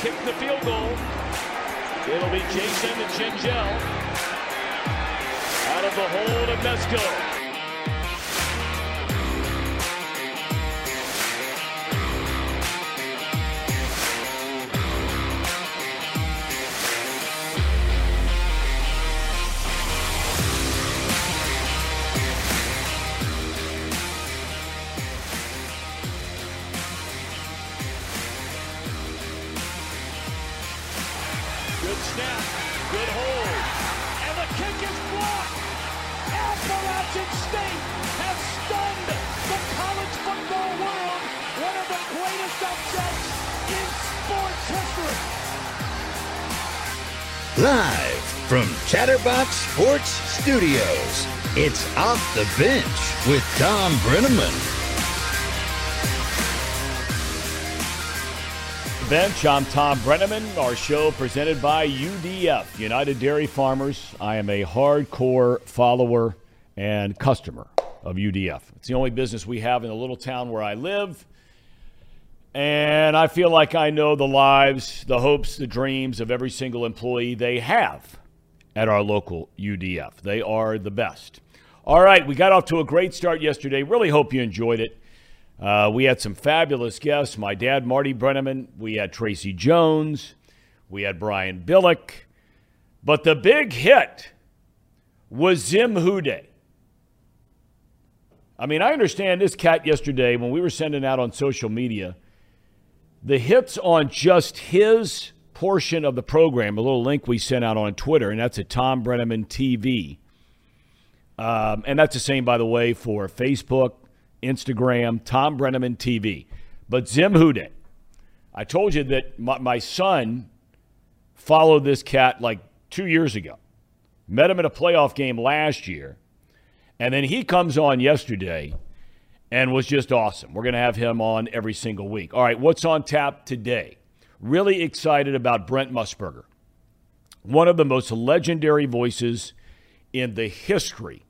kick the field goal. It'll be Jason and Gingell out of the hole of Mesko. Chatterbox Sports Studios, it's Off the Bench with Thom Brennaman. Bench, I'm Thom Brennaman. Our show presented by UDF, United Dairy Farmers. I am a hardcore follower and customer of UDF. It's the only business we have in the little town where I live. And I feel like I know the lives, the hopes, the dreams of every single employee they have at our local UDF. They are the best. All right, we got off to a great start yesterday. Really hope you enjoyed it. Uh, we had some fabulous guests. My dad, Marty Brennaman. We had Tracy Jones. We had Brian Billick. But the big hit was Zim Hude. I mean, I understand this cat yesterday when we were sending out on social media – the hits on just his portion of the program, a little link we sent out on Twitter, and that's at Thom Brennaman TV. Um, and that's the same, by the way, for Facebook, Instagram, Thom Brennaman TV. But Zim Hude, I told you that my, my son followed this cat like two years ago. Met him in a playoff game last year. And then he comes on yesterday and was just awesome. We're going to have him on every single week. All right, what's on tap today? Really excited about Brent Musburger, one of the most legendary voices in the history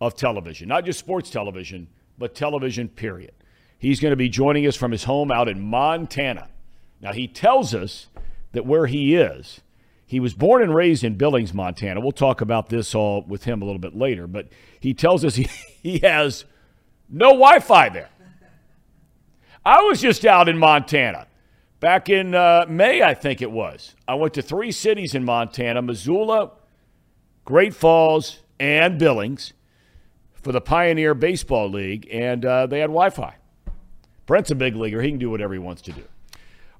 of television, not just sports television, but television, period. He's going to be joining us from his home out in Montana. Now, he tells us that where he is, he was born and raised in Billings, Montana. We'll talk about this all with him a little bit later, but he tells us he, he has no Wi Fi there. I was just out in Montana back in uh, May, I think it was. I went to three cities in Montana Missoula, Great Falls, and Billings for the Pioneer Baseball League, and uh, they had Wi Fi. Brent's a big leaguer. He can do whatever he wants to do.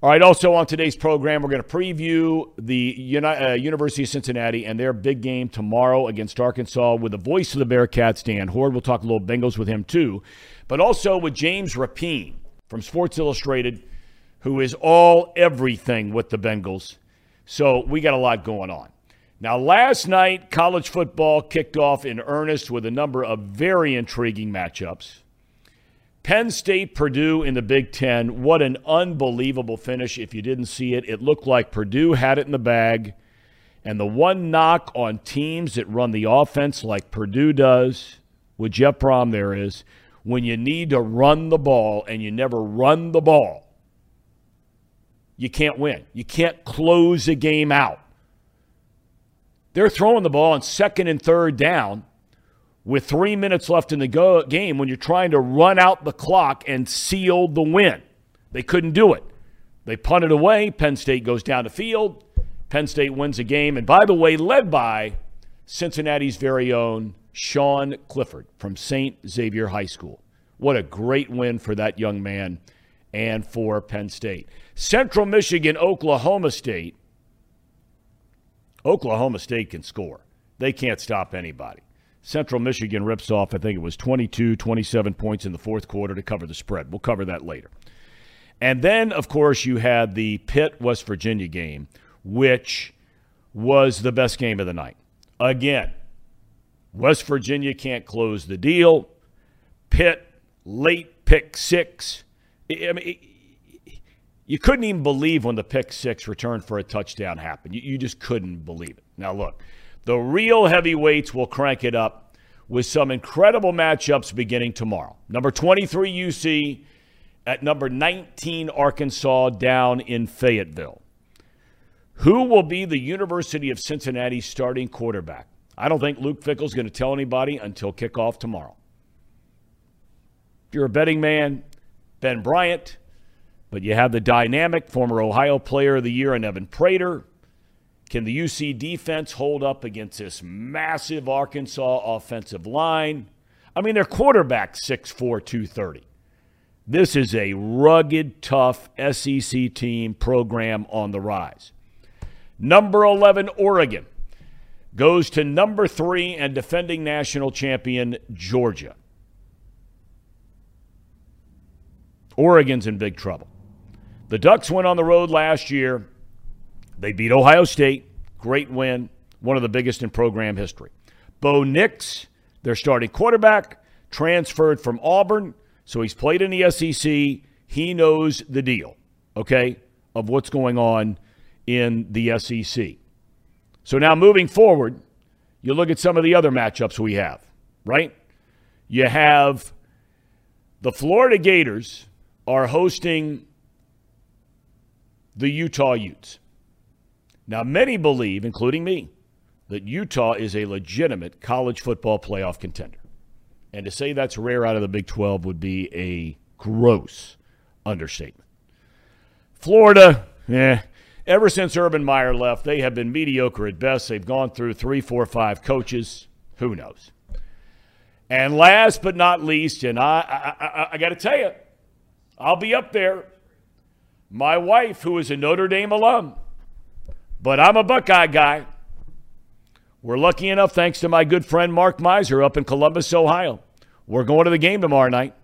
All right, also on today's program, we're going to preview the Uni- uh, University of Cincinnati and their big game tomorrow against Arkansas with the voice of the Bearcats, Dan Hoard. We'll talk a little Bengals with him too, but also with James Rapien from Sports Illustrated, who is all everything with the Bengals. So we got a lot going on. Now, last night, college football kicked off in earnest with a number of very intriguing matchups. Penn State, Purdue in the Big Ten. What an unbelievable finish. If you didn't see it, it looked like Purdue had it in the bag. And the one knock on teams that run the offense like Purdue does, with Jeff Brohm there is, when you need to run the ball and you never run the ball, you can't win. You can't close a game out. They're throwing the ball on second and third down with three minutes left in the go- game when you're trying to run out the clock and seal the win. They couldn't do it. They punted away. Penn State goes down the field. Penn State wins the game. And by the way, led by Cincinnati's very own Sean Clifford from St. Xavier High School. What a great win for that young man and for Penn State. Central Michigan, Oklahoma State. Oklahoma State can score. They can't stop anybody. Central Michigan rips off, I think it was 22, 27 points in the fourth quarter to cover the spread. We'll cover that later. And then, of course, you had the Pitt West Virginia game, which was the best game of the night. Again, West Virginia can't close the deal. Pitt, late pick six. I mean, you couldn't even believe when the pick six return for a touchdown happened. You, you just couldn't believe it. Now, look, the real heavyweights will crank it up with some incredible matchups beginning tomorrow. Number 23 UC at number 19 Arkansas down in Fayetteville. Who will be the University of Cincinnati starting quarterback? I don't think Luke Fickell's going to tell anybody until kickoff tomorrow. If you're a betting man, Ben Bryant, but you have the dynamic former Ohio Player of the Year and Evan Prater. Can the UC defense hold up against this massive Arkansas offensive line? I mean, their quarterback 6'4, 230. This is a rugged, tough SEC team program on the rise. Number 11, Oregon goes to number three and defending national champion, Georgia. Oregon's in big trouble. The Ducks went on the road last year. They beat Ohio State. Great win, one of the biggest in program history. Bo Nix, their starting quarterback, transferred from Auburn, so he's played in the SEC. He knows the deal, okay, of what's going on in the SEC. So now moving forward, you look at some of the other matchups we have, right? You have the Florida Gators are hosting the Utah Utes. Now, many believe, including me, that Utah is a legitimate college football playoff contender. And to say that's rare out of the Big 12 would be a gross understatement. Florida, eh, ever since Urban Meyer left, they have been mediocre at best. They've gone through three, four, five coaches. Who knows? And last but not least, and I, I, I, I got to tell you, I'll be up there. My wife, who is a Notre Dame alum, but I'm a Buckeye guy. We're lucky enough, thanks to my good friend Mark Miser up in Columbus, Ohio. We're going to the game tomorrow night.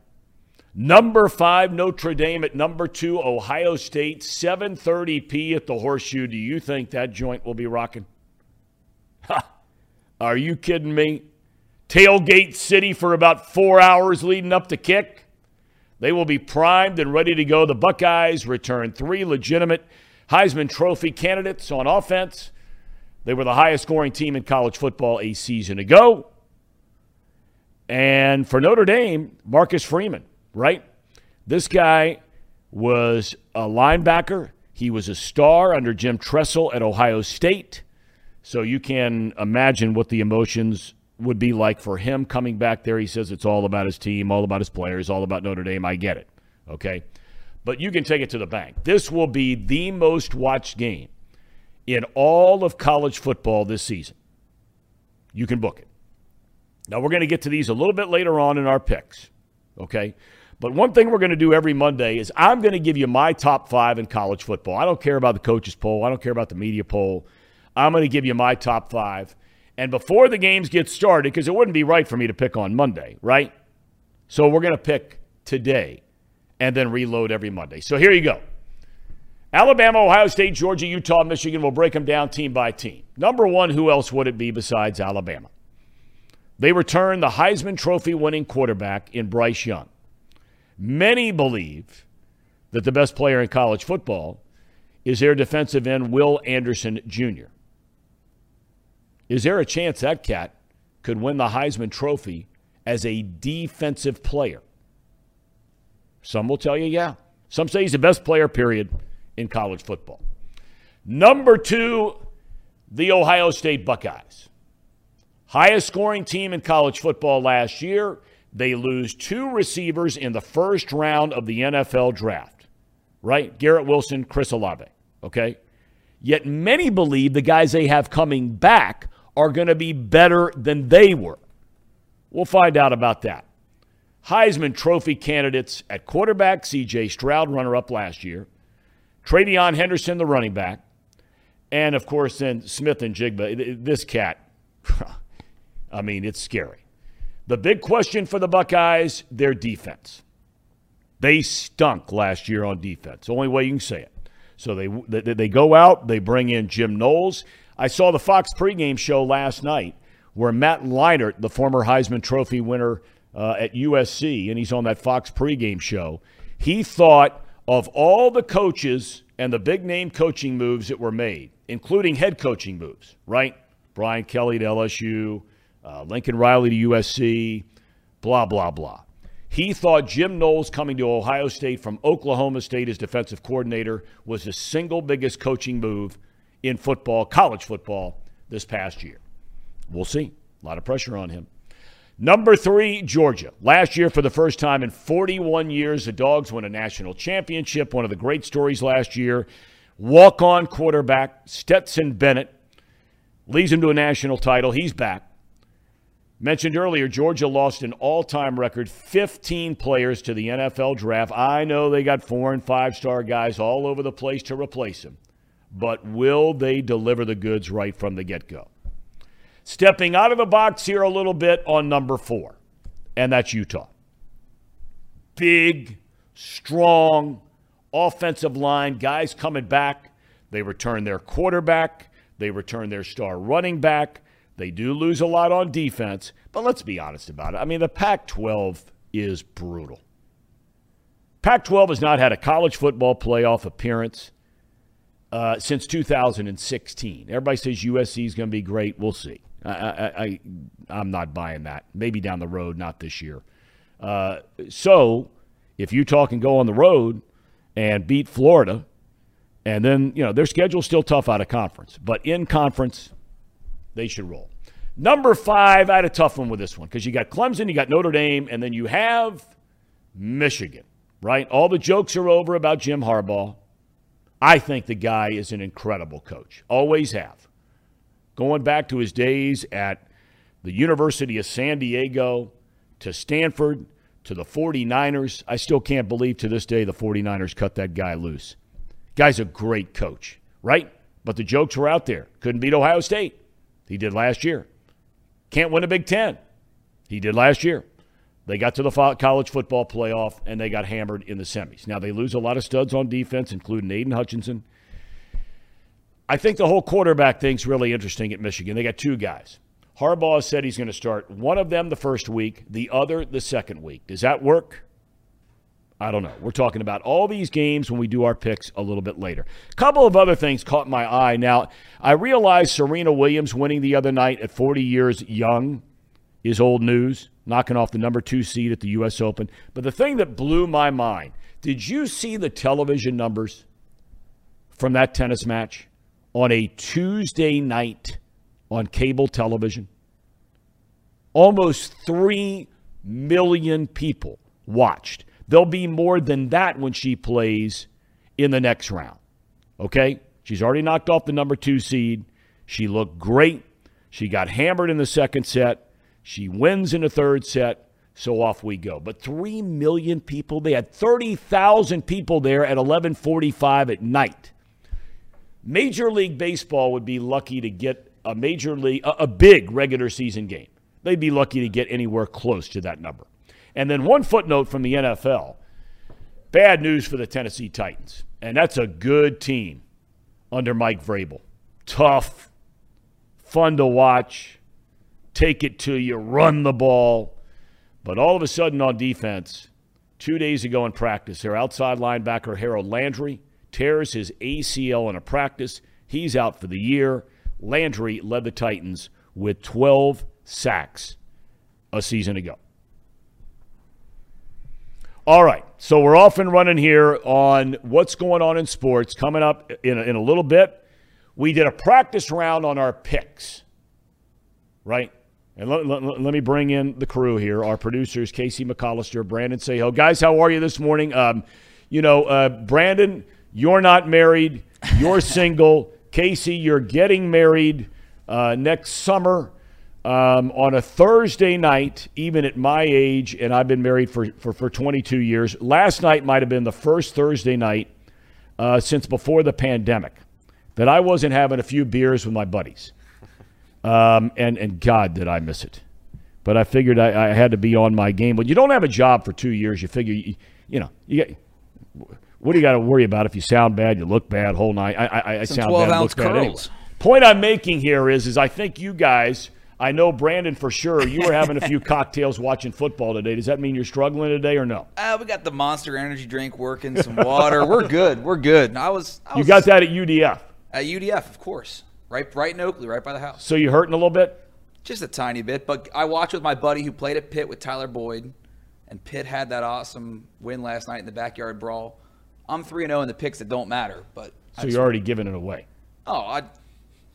Number five, Notre Dame at number two, Ohio State, 7:30 p at the Horseshoe. Do you think that joint will be rocking? Ha! Are you kidding me? Tailgate City for about four hours leading up to kick. They will be primed and ready to go. The Buckeyes return three legitimate Heisman Trophy candidates on offense. They were the highest scoring team in college football a season ago. And for Notre Dame, Marcus Freeman, right? This guy was a linebacker. He was a star under Jim Tressel at Ohio State. So you can imagine what the emotions would be like for him coming back there. He says it's all about his team, all about his players, all about Notre Dame. I get it. Okay. But you can take it to the bank. This will be the most watched game in all of college football this season. You can book it. Now, we're going to get to these a little bit later on in our picks. Okay. But one thing we're going to do every Monday is I'm going to give you my top five in college football. I don't care about the coaches poll. I don't care about the media poll. I'm going to give you my top five. And before the games get started, because it wouldn't be right for me to pick on Monday, right? So we're going to pick today and then reload every Monday. So here you go. Alabama, Ohio State, Georgia, Utah, Michigan. We'll break them down team by team. Number one, who else would it be besides Alabama? They return the Heisman Trophy winning quarterback in Bryce Young. Many believe that the best player in college football is their defensive end, Will Anderson Jr. Is there a chance that cat could win the Heisman Trophy as a defensive player? Some will tell you, yeah. Some say he's the best player, period, in college football. Number two, the Ohio State Buckeyes. Highest scoring team in college football last year. They lose two receivers in the first round of the NFL draft, right? Garrett Wilson, Chris Olave, okay? Yet many believe the guys they have coming back are going to be better than they were. We'll find out about that. Heisman Trophy candidates at quarterback, CJ Stroud, runner up last year, TreVeyon Henderson, the running back, and of course, then Smith-Njigba. This cat, I mean, it's scary. The big question for the Buckeyes their defense. They stunk last year on defense. Only way you can say it. So they, they, they go out, they bring in Jim Knowles. I saw the Fox pregame show last night where Matt Leinart, the former Heisman Trophy winner uh, at USC, and he's on that Fox pregame show, he thought of all the coaches and the big name coaching moves that were made, including head coaching moves, right? Brian Kelly to LSU, uh, Lincoln Riley to USC, blah, blah, blah. He thought Jim Knowles coming to Ohio State from Oklahoma State as defensive coordinator was the single biggest coaching move in football, college football, this past year. We'll see. A lot of pressure on him. Number three, Georgia. Last year, for the first time in 41 years, the Dogs won a national championship. One of the great stories last year. Walk on quarterback, Stetson Bennett, leads him to a national title. He's back. Mentioned earlier, Georgia lost an all time record 15 players to the NFL draft. I know they got four and five star guys all over the place to replace him, but will they deliver the goods right from the get go? Stepping out of the box here a little bit on number four, and that's Utah. Big, strong, offensive line, guys coming back. They return their quarterback, they return their star running back. They do lose a lot on defense, but let's be honest about it. I mean, the Pac 12 is brutal. Pac 12 has not had a college football playoff appearance uh, since 2016. Everybody says USC is going to be great. We'll see. I, I, I, am not buying that. Maybe down the road, not this year. Uh, so if Utah can go on the road and beat Florida, and then, you know, their schedule's still tough out of conference, but in conference, they should roll. Number five, I had a tough one with this one because you got Clemson, you got Notre Dame, and then you have Michigan, right? All the jokes are over about Jim Harbaugh. I think the guy is an incredible coach. Always have. Going back to his days at the University of San Diego, to Stanford, to the 49ers. I still can't believe to this day the 49ers cut that guy loose. Guy's a great coach, right? But the jokes were out there. Couldn't beat Ohio State. He did last year. Can't win a Big Ten. He did last year. They got to the college football playoff and they got hammered in the semis. Now they lose a lot of studs on defense, including Aidan Hutchinson. I think the whole quarterback thing's really interesting at Michigan. They got two guys. Harbaugh said he's going to start one of them the first week, the other the second week. Does that work? I don't know. We're talking about all these games when we do our picks a little bit later. A couple of other things caught my eye. Now, I realize Serena Williams winning the other night at 40 years young is old news, knocking off the number two seed at the U.S. Open. But the thing that blew my mind did you see the television numbers from that tennis match on a Tuesday night on cable television? Almost 3 million people watched. There'll be more than that when she plays in the next round. Okay? She's already knocked off the number two seed. She looked great. She got hammered in the second set. She wins in the third set. So off we go. But 3 million people, they had 30,000 people there at 11:45 at night. Major League Baseball would be lucky to get a major league a, a big regular season game. They'd be lucky to get anywhere close to that number. And then one footnote from the NFL bad news for the Tennessee Titans. And that's a good team under Mike Vrabel. Tough, fun to watch, take it to you, run the ball. But all of a sudden on defense, two days ago in practice, their outside linebacker, Harold Landry, tears his ACL in a practice. He's out for the year. Landry led the Titans with 12 sacks a season ago. All right. So we're off and running here on what's going on in sports. Coming up in a, in a little bit, we did a practice round on our picks, right? And let, let, let, me bring in the crew here, our producers, Casey McCollister, Brandon Saho. Guys, how are you this morning? Um, you know, uh, Brandon, you're not married. You're single. Casey, you're getting married uh, next summer um, on a Thursday night, even at my age, and I've been married for, for, for 22 years. Last night might have been the first Thursday night uh, since before the pandemic that I wasn't having a few beers with my buddies. Um, and, and God, did I miss it. But I figured I, I, had to be on my game. When you don't have a job for two years, you figure, you, you know, you get, what do you got to worry about if you sound bad, you look bad whole night? I, I, I sound bad, look bad anyway. Point I'm making here is, is I think you guys – I know Brandon for sure. You were having a few cocktails watching football today. Does that mean you're struggling today or no? Uh, we got the Monster Energy drink working, some water. We're good. We're good. I was, I was. You got that at UDF. At UDF, of course. Right, right in Oakley, right by the house. So you're hurting a little bit? Just a tiny bit, but I watched with my buddy who played at Pitt with Tyler Boyd, and Pitt had that awesome win last night in the backyard brawl. I'm three and zero oh in the picks that don't matter, but so you're already giving it away. Oh, I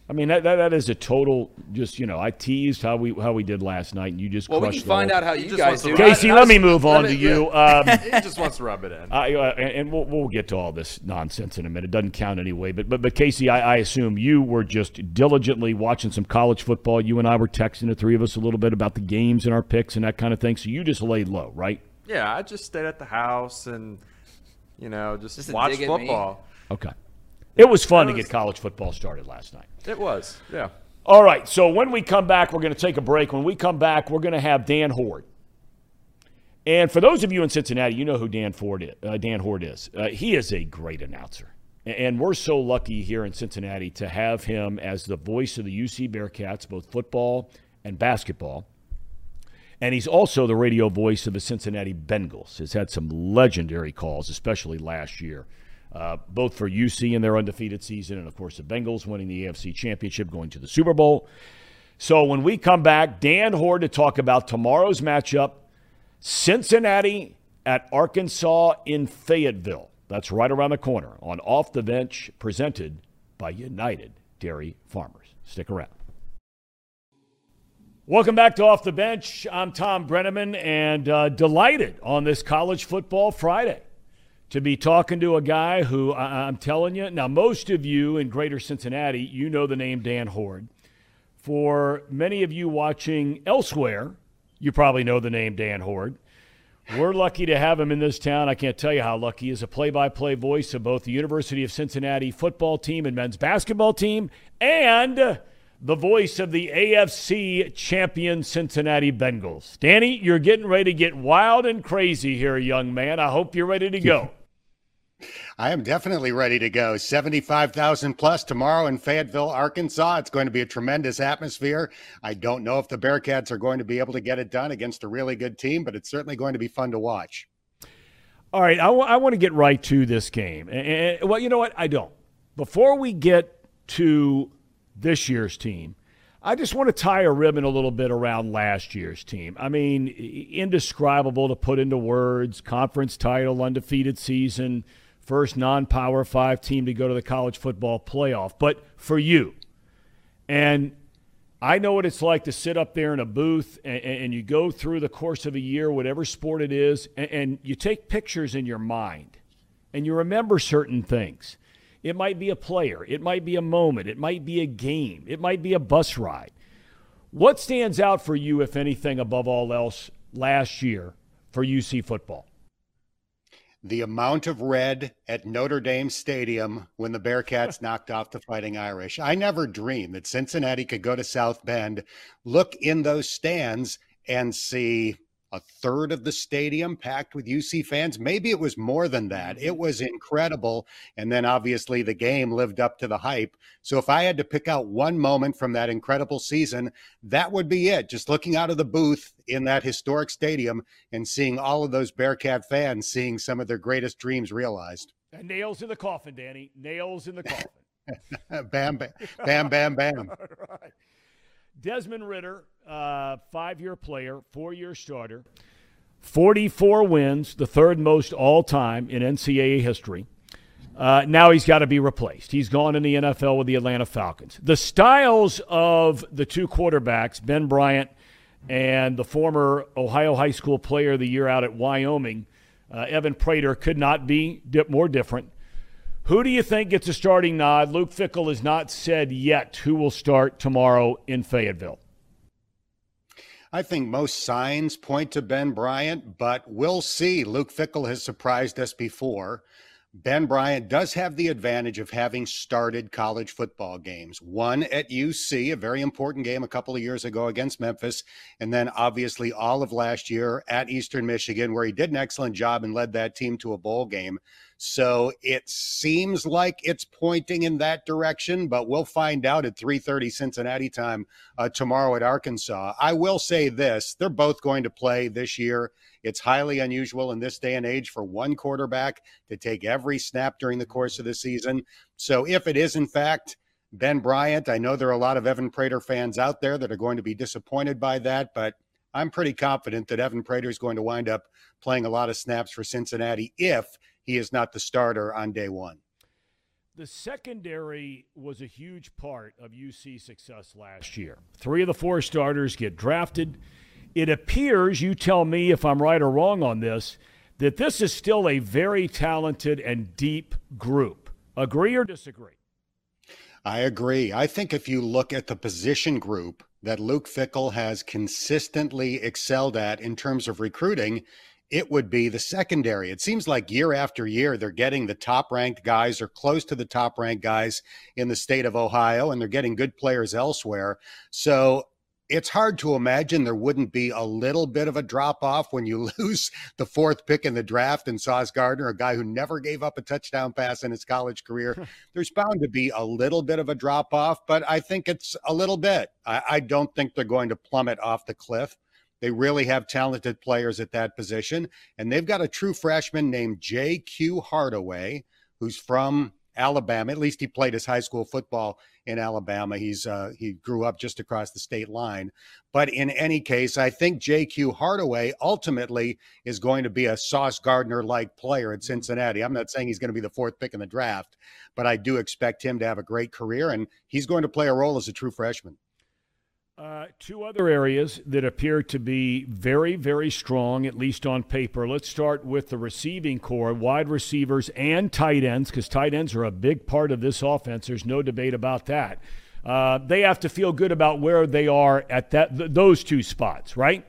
I mean that, that that is a total just you know I teased how we how we did last night and you just well, we crushed can find all. out how He you guys wants to do. Casey, I- I let me move on let to you. Um, he just wants to rub it in. I, uh, and and we'll, we'll get to all this nonsense in a minute. It doesn't count anyway. But but but Casey, I, I assume you were just diligently watching some college football. You and I were texting the three of us a little bit about the games and our picks and that kind of thing. So you just laid low, right? yeah, I just stayed at the house and you know just, Just to watch me? football. Okay. It was fun to was- get college football started last night. It was, yeah. All right. So when we come back, we're going to take a break. When we come back, we're going to have Dan Hoard. And for those of you in Cincinnati, you know who Dan Ford is. Uh, Dan Hoard is. Uh, he is a great announcer, and we're so lucky here in Cincinnati to have him as the voice of the UC Bearcats, both football and basketball. And he's also the radio voice of the Cincinnati Bengals. Has had some legendary calls, especially last year, uh, both for UC in their undefeated season, and of course the Bengals winning the AFC Championship, going to the Super Bowl. So when we come back, Dan Hoard to talk about tomorrow's matchup Cincinnati at Arkansas in Fayetteville. That's right around the corner on Off the Bench, presented by United Dairy Farmers. Stick around. Welcome back to Off the Bench. I'm Thom Brennaman and uh, delighted on this college football Friday to be talking to a guy who I- I'm telling you, now, most of you in greater Cincinnati, you know the name Dan Hoard. For many of you watching elsewhere, you probably know the name Dan Hoard. We're lucky to have him in this town. I can't tell you how lucky. He's a play by play voice of both the University of Cincinnati football team and men's basketball team, and the voice of the AFC champion Cincinnati Bengals. Danny, you're getting ready to get wild and crazy here, young man. I hope you're ready to go. I am definitely ready to go. 75,000 plus tomorrow in Fayetteville, Arkansas. It's going to be a tremendous atmosphere. I don't know if the Bearcats are going to be able to get it done against a really good team, but it's certainly going to be fun to watch. All right, I want to get right to this game. And, and- well, you know what? I don't. Before we get to this year's team, I just want to tie a ribbon a little bit around last year's team. I mean, indescribable to put into words. Conference title, undefeated season, first non-power five team to go to the college football playoff. But for you, and I know what it's like to sit up there in a booth and, and you go through the course of a year, whatever sport it is, and, and you take pictures in your mind and you remember certain things. It might be a player, it might be a moment, it might be a game, it might be a bus ride. What stands out for you, if anything, above all else, last year for UC football? The amount of red at Notre Dame Stadium when the Bearcats knocked off the Fighting Irish. I never dreamed that Cincinnati could go to South Bend, look in those stands, and see a third of the stadium packed with UC fans. Maybe it was more than that. Mm-hmm. It was incredible. And then obviously the game lived up to the hype. So if I had to pick out one moment from that incredible season, that would be it. Just looking out of the booth in that historic stadium and seeing all of those Bearcat fans seeing some of their greatest dreams realized. And nails in the coffin, Danny. Nails in the coffin. bam, bam, bam, bam, bam. right. Desmond Ridder, uh, five year player, four year starter, 44 wins, the third most all time in NCAA history. Uh, now he's got to be replaced. He's gone in the NFL with the Atlanta Falcons. The styles of the two quarterbacks, Ben Bryant and the former Ohio High School Player of the Year out at Wyoming, uh, Evan Prater, could not be more different. Who do you think gets a starting nod? Luke Fickell has not said yet who will start tomorrow in Fayetteville. I think most signs point to Ben Bryant, but we'll see. Luke Fickell has surprised us before. Ben Bryant does have the advantage of having started college football games. One at UC, a very important game a couple of years ago against Memphis, and then obviously all of last year at Eastern Michigan, where he did an excellent job and led that team to a bowl game. So it seems like it's pointing in that direction, but we'll find out at 3:30 Cincinnati time uh, tomorrow at Arkansas. I will say this: they're both going to play this year. It's highly unusual in this day and age for one quarterback to take every snap during the course of the season. So if it is in fact Ben Bryant, I know there are a lot of Evan Prater fans out there that are going to be disappointed by that, but I'm pretty confident that Evan Prater is going to wind up playing a lot of snaps for Cincinnati if he is not the starter on day one. The secondary was a huge part of UC success last year. Three of the four starters get drafted. It appears, you tell me if I'm right or wrong on this, that this is still a very talented and deep group. Agree or disagree? I agree. I think if you look at the position group that Luke Fickell has consistently excelled at in terms of recruiting, it would be the secondary. It seems like year after year, they're getting the top ranked guys or close to the top ranked guys in the state of Ohio, and they're getting good players elsewhere. So it's hard to imagine there wouldn't be a little bit of a drop off when you lose the fourth pick in the draft and Sauce Gardner, a guy who never gave up a touchdown pass in his college career. There's bound to be a little bit of a drop off, but I think it's a little bit. I, I, don't think they're going to plummet off the cliff. They really have talented players at that position, and they've got a true freshman named J.Q. Hardaway, who's from Alabama. At least he played his high school football in Alabama. He's uh, he grew up just across the state line. But in any case, I think J.Q. Hardaway ultimately is going to be a Sauce Gardner like player at Cincinnati. I'm not saying he's going to be the fourth pick in the draft, but I do expect him to have a great career, and he's going to play a role as a true freshman. Uh, two other areas that appear to be very, very strong, at least on paper. Let's start with the receiving corps, wide receivers and tight ends, because tight ends are a big part of this offense. There's no debate about that. Uh, they have to feel good about where they are at that th- those two spots, right?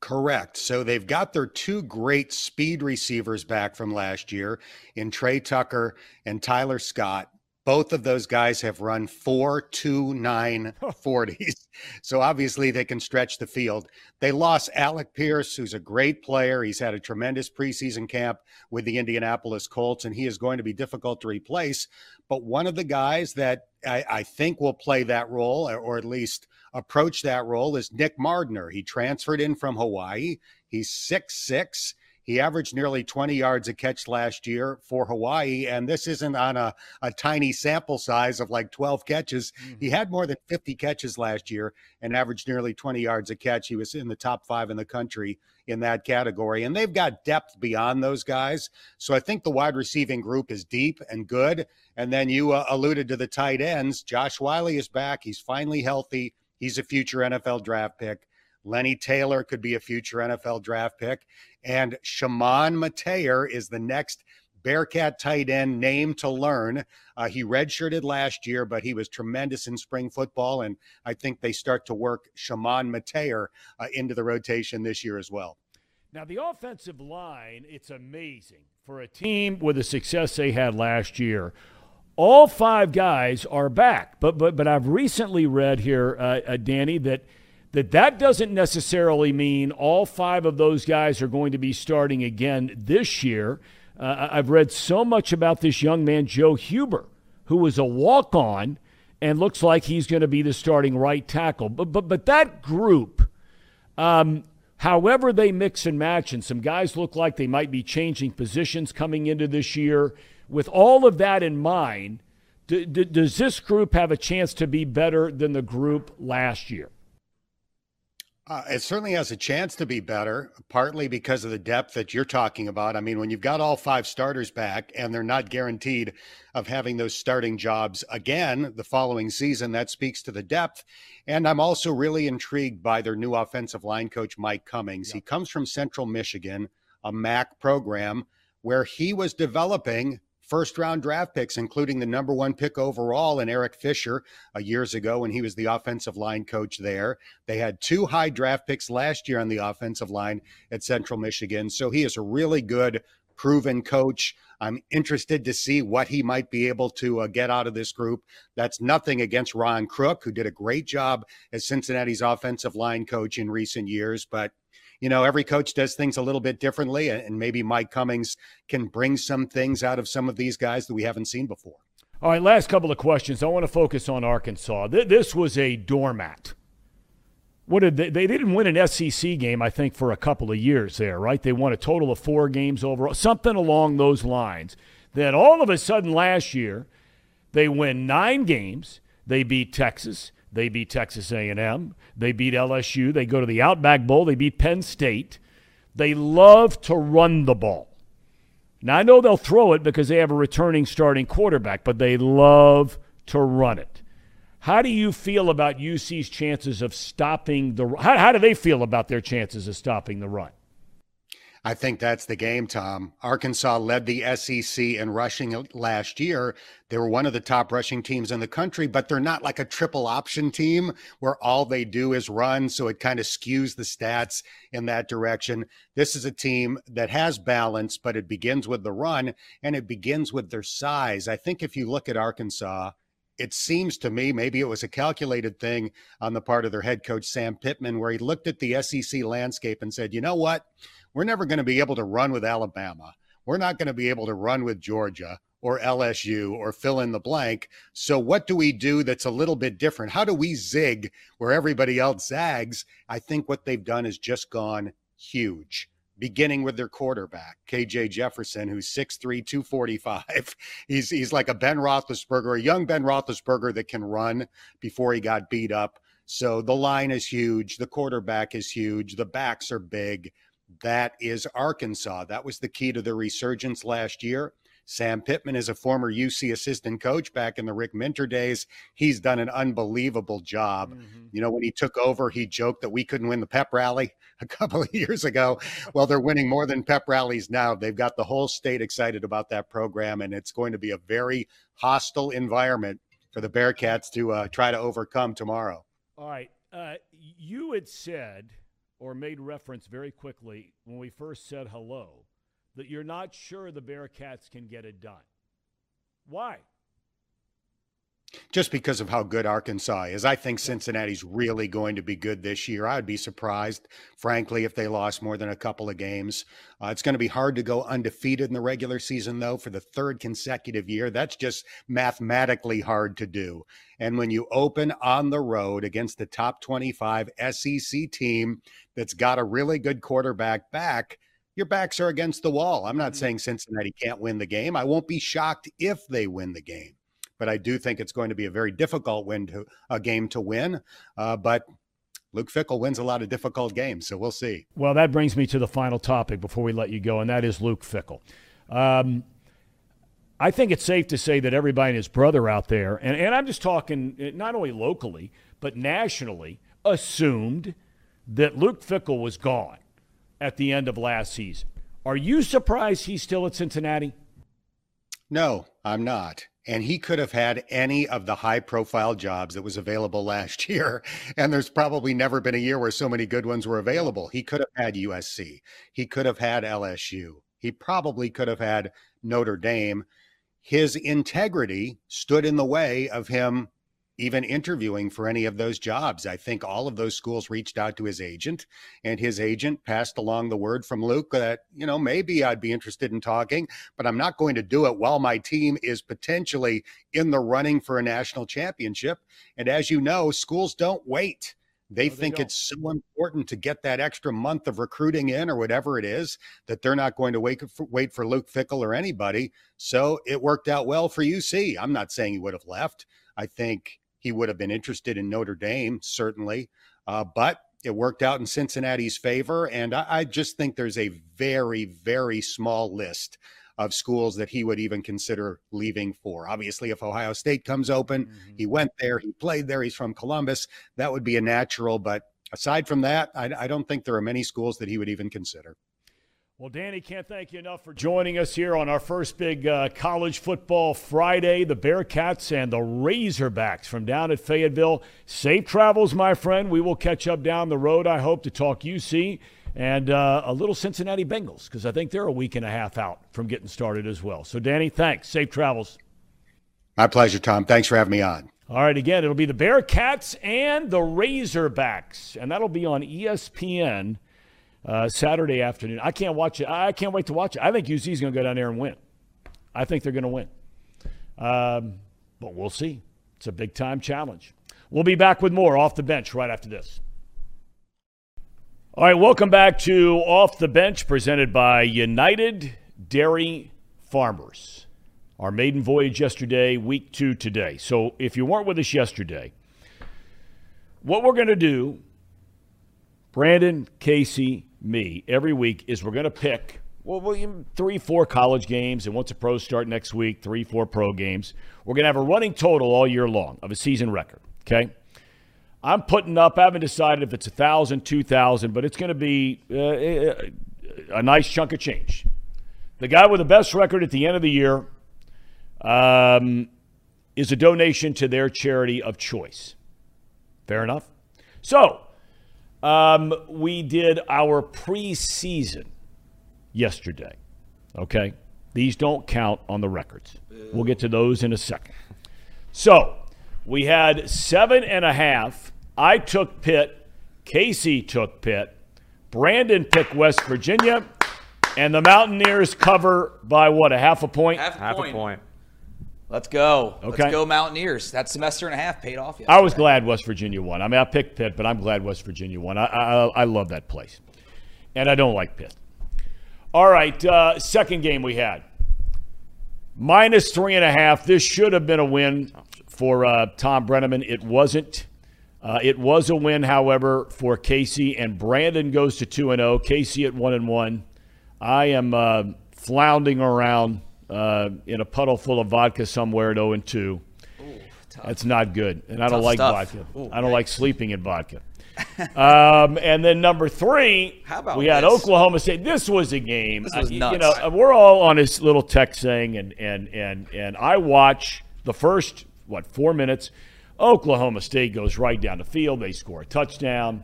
Correct. So they've got their two great speed receivers back from last year in Tre Tucker and Tyler Scott. Both of those guys have run four two nine forties. So obviously they can stretch the field. They lost Alec Pierce, who's a great player. He's had a tremendous preseason camp with the Indianapolis Colts, and he is going to be difficult to replace. But one of the guys that I, I think will play that role, or at least approach that role, is Nick Mardner. He transferred in from Hawaii. He's six six. He averaged nearly 20 yards a catch last year for Hawaii, and this isn't on a, a tiny sample size of like 12 catches. Mm-hmm. He had more than 50 catches last year and averaged nearly 20 yards a catch. He was in the top five in the country in that category, and they've got depth beyond those guys. So I think the wide receiving group is deep and good. And then you uh, alluded to the tight ends. Josh Wiley is back. He's finally healthy. He's a future NFL draft pick. Lenny Taylor could be a future NFL draft pick. And Chamon Metayer is the next Bearcat tight end name to learn. Uh, he redshirted last year, but he was tremendous in spring football. And I think they start to work Chamon Metayer uh, into the rotation this year as well. Now, the offensive line, it's amazing for a team with the success they had last year. All five guys are back, but but but I've recently read here, uh, uh Danny, that – that that doesn't necessarily mean all five of those guys are going to be starting again this year. Uh, I've read so much about this young man, Joe Huber, who was a walk on and looks like he's going to be the starting right tackle. But, but, but that group, um, however they mix and match, and some guys look like they might be changing positions coming into this year, with all of that in mind, d- d- does this group have a chance to be better than the group last year? Uh, it certainly has a chance to be better, partly because of the depth that you're talking about. I mean, when you've got all five starters back and they're not guaranteed of having those starting jobs again the following season, that speaks to the depth. And I'm also really intrigued by their new offensive line coach, Mike Cummings. He comes from Central Michigan, a MAC program where he was developing first round draft picks, including the number one pick overall in Eric Fisher uh, years ago when he was the offensive line coach there. They had two high draft picks last year on the offensive line at Central Michigan. So he is a really good, proven coach. I'm interested to see what he might be able to uh, get out of this group. That's nothing against Ron Crook, who did a great job as Cincinnati's offensive line coach in recent years, but you know, every coach does things a little bit differently, and maybe Mike Cummings can bring some things out of some of these guys that we haven't seen before. All right, last couple of questions. I want to focus on Arkansas. This was a doormat. What did they, they didn't win an SEC game, I think, for a couple of years there, right? They won a total of four games overall, something along those lines. Then all of a sudden last year, they win nine games. They beat Texas. They beat Texas A&M. They beat LSU. They go to the Outback Bowl. They beat Penn State. They love to run the ball. Now, I know they'll throw it because they have a returning starting quarterback, but they love to run it. How do you feel about UC's chances of stopping the how, how do they feel about their chances of stopping the run? I think that's the game, Thom. Arkansas led the SEC in rushing last year. They were one of the top rushing teams in the country, but they're not like a triple option team where all they do is run. So it kind of skews the stats in that direction. This is a team that has balance, but it begins with the run and it begins with their size. I think if you look at Arkansas, it seems to me maybe it was a calculated thing on the part of their head coach Sam Pittman where he looked at the SEC landscape and said, "You know what? We're never going to be able to run with Alabama. We're not going to be able to run with Georgia or LSU or fill in the blank. So, what do we do that's a little bit different? How do we zig where everybody else zags? I think what they've done is just gone huge. Beginning with their quarterback, KJ Jefferson, who's 6'3, 245. He's, he's like a Ben Roethlisberger, a young Ben Roethlisberger that can run before he got beat up. So the line is huge. The quarterback is huge. The backs are big. That is Arkansas. That was the key to their resurgence last year. Sam Pittman is a former UC assistant coach back in the Rick Minter days. He's done an unbelievable job. Mm-hmm. You know, when he took over, he joked that we couldn't win the pep rally a couple of years ago. well, they're winning more than pep rallies now. They've got the whole state excited about that program, and it's going to be a very hostile environment for the Bearcats to uh, try to overcome tomorrow. All right. Uh, you had said – or made reference very quickly when we first said hello that you're not sure the Bearcats can get it done. Why? Just because of how good Arkansas is. I think Cincinnati's really going to be good this year. I'd be surprised, frankly, if they lost more than a couple of games. Uh, it's going to be hard to go undefeated in the regular season, though, for the third consecutive year. That's just mathematically hard to do. And when you open on the road against the top 25 SEC team that's got a really good quarterback back, your backs are against the wall. I'm not mm-hmm. saying Cincinnati can't win the game. I won't be shocked if they win the game but I do think it's going to be a very difficult win to a game to win. Uh, but Luke Fickell wins a lot of difficult games, so we'll see. Well, that brings me to the final topic before we let you go, and that is Luke Fickell. Um, I think it's safe to say that everybody and his brother out there, and, and I'm just talking eh, not only locally, but nationally, assumed that Luke Fickell was gone at the end of last season. Are you surprised he's still at Cincinnati? No, I'm not and he could have had any of the high profile jobs that was available last year and there's probably never been a year where so many good ones were available. He could have had usc he could have had lsu he probably could have had notre dame. His integrity stood in the way of him even interviewing for any of those jobs. I think all of those schools reached out to his agent, and his agent passed along the word from Luke that, you know, maybe I'd be interested in talking, but I'm not going to do it while my team is potentially in the running for a national championship. And as you know, schools don't wait. They no, think they it's so important to get that extra month of recruiting in or whatever it is that they're not going to wait for, wait for Luke Fickell or anybody. So it worked out well for UC. I'm not saying he would have left. I think he would have been interested in Notre Dame, certainly. Uh, but it worked out in Cincinnati's favor. And I, I, just think there's a very, very small list of schools that he would even consider leaving for. Obviously, if Ohio State comes open, mm-hmm. he went there, he played there, he's from Columbus. That would be a natural. But aside from that, I, I don't think there are many schools that he would even consider. Well, Danny, can't thank you enough for joining us here on our first big uh, college football Friday. The Bearcats and the Razorbacks from down at Fayetteville. Safe travels, my friend. We will catch up down the road, I hope, to talk UC and uh, a little Cincinnati Bengals because I think they're a week and a half out from getting started as well. So, Danny, thanks. Safe travels. My pleasure, Thom. Thanks for having me on. All right, again, it'll be the Bearcats and the Razorbacks, and that'll be on ESPN uh, Saturday afternoon. I can't watch it. I can't wait to watch it. I think UC is going to go down there and win. I think they're going to win. Um, but we'll see. It's a big time challenge. We'll be back with more off the bench right after this. All right, welcome back to Off the Bench, presented by United Dairy Farmers. Our maiden voyage yesterday, week two today. So if you weren't with us yesterday, what we're going to do, Brandon, Casey, me every week is we're going to pick well, three, four college games, and once the pros start next week, three, four pro games. We're going to have a running total all year long of a season record. Okay. I'm putting up, I haven't decided if it's a 1,000, 2,000, but it's going to be uh, a nice chunk of change. The guy with the best record at the end of the year um, is a donation to their charity of choice. Fair enough? So, um, we did our preseason yesterday. Okay? These don't count on the records. We'll get to those in a second. So, we had seven and a half I took Pitt. Casey took Pitt. Brandon picked West Virginia. And the Mountaineers cover by what, a half a point? Half a Half point. a point. Let's go. Okay. Let's go Mountaineers. That semester and a half paid off yesterday. I was glad West Virginia won. I mean, I picked Pitt, but I'm glad West Virginia won. I, I, I love that place. And I don't like Pitt. All right, uh, second game we had. Minus three and a half. This should have been a win for uh, Thom Brennaman. It wasn't. Uh, it was a win, however, for Casey, and Brandon goes to 2 and 0. Casey at 1 and 1. I am uh, floundering around uh, in a puddle full of vodka somewhere at 0 and 2. That's not good. And I don't Tough like stuff. vodka. Ooh, I don't like sleeping in vodka. um, and then number three, we had this? Oklahoma State. This was a game. This was Uh, you- know, uh, we're all on this little text thing, and and and and I watch the first what four minutes. Oklahoma State goes right down the field. They score a touchdown,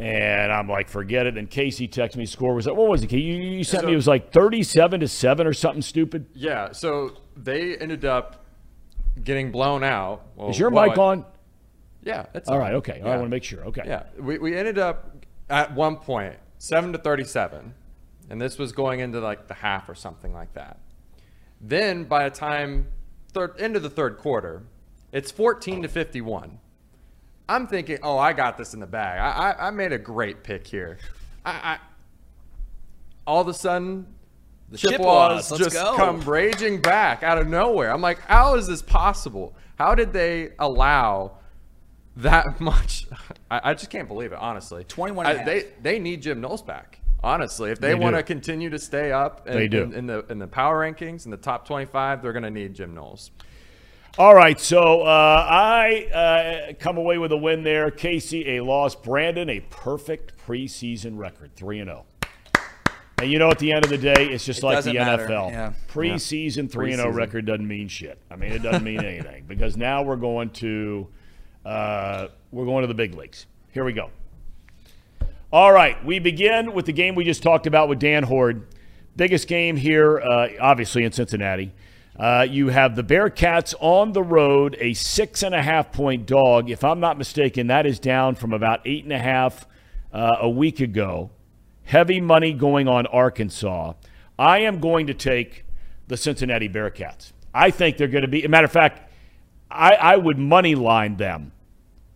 and I'm like, forget it. Then Casey texts me, score was like, what was it? You, you sent me it was like 37 to seven or something stupid. Yeah, so they ended up getting blown out. Well, Is your well, mic I- on? Yeah, it's All right, okay. Right, I want to make sure. Okay. Yeah, we, we ended up at one point seven to thirty-seven, and this was going into like the half or something like that. Then by the time third end of the third quarter, it's fourteen to fifty-one. I'm thinking, oh, I got this in the bag. I I, I made a great pick here. I, I all of a sudden. The Chippewas, Chippewas just go. come raging back out of nowhere. I'm like, how is this possible? How did they allow that much? I, I just can't believe it, honestly. 21 I- and a half. They they need Jim Knowles back. Honestly, if they, They want to continue to stay up in, They do. in, in the in the power rankings in the top 25, they're going to need Jim Knowles. All right, so uh, I uh, come away with a win there. Casey, a loss. Brandon, a perfect preseason record, three and zero. And you know, at the end of the day, it's just It like the matter, NFL. yeah. Preseason three and zero record doesn't mean shit. I mean, it doesn't mean anything because now we're going to uh, we're going to the big leagues. Here we go. All right, we begin with the game we just talked about with Dan Hoard. Biggest game here, uh, obviously in Cincinnati. Uh, you have the Bearcats on the road, a six and a half point dog. If I'm not mistaken, that is down from about eight and a half uh, a week ago. Heavy money going on Arkansas. I am going to take the Cincinnati Bearcats. I think they're going to be. a matter of fact, I, I would money line them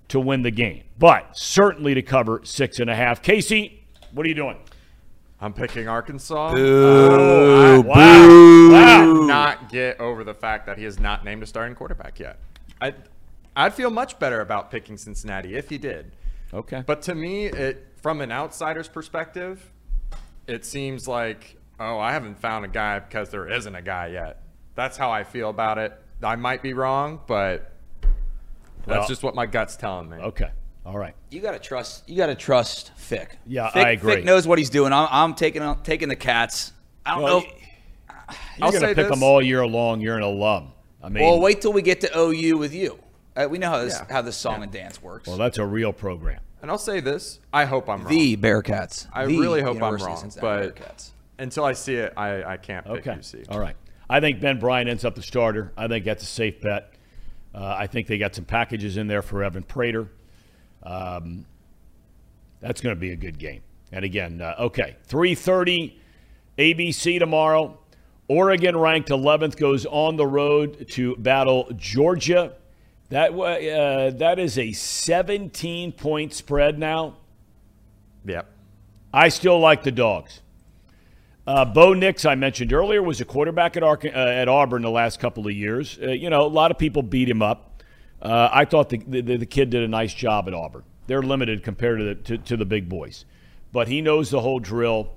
to win the game, but certainly to cover six and a half. Casey, what are you doing? I'm picking Arkansas. Boo, Oh, I- wow. Wow. not get over the fact that he has not named a starting quarterback yet. I, I'd feel much better about picking Cincinnati if he did. Okay. But to me, it from an outsider's perspective, it seems like, oh, I haven't found a guy because there isn't a guy yet. That's how I feel about it. I might be wrong, but that's Well- just what my gut's telling me. Okay. All right. You gotta trust. You gotta trust Fick. Yeah, Fick, I agree. Fick knows what he's doing. I'm, I'm taking taking the cats. I don't Well, know. You're I'll going to pick this. them all year long. You're an alum. I mean, Well, wait till we get to OU with you. Uh, we know how this Yeah. how this song and dance works. well, that's a real program. And I'll say this: I hope I'm wrong. the Bearcats. I The really hope I'm wrong, but Bearcats. until I see it, I, I can't pick Okay. UC. All right. I think Ben Bryant ends up the starter. I think that's a safe bet. Uh, I think they got some packages in there for Evan Prater. Um, that's going to be a good game. And again, uh, okay, 3:30 ABC tomorrow. Oregon ranked 11th goes on the road to battle Georgia. That uh, that is a 17 point spread now. Yep. I still like the dogs. Uh, Bo Nix, I mentioned earlier, was a quarterback at, Ark- uh, at Auburn the last couple of years. Uh, you know, a lot of people beat him up. Uh, I thought the, the, the kid did a nice job at Auburn. They're limited compared to the, to, to the big boys. But he knows the whole drill.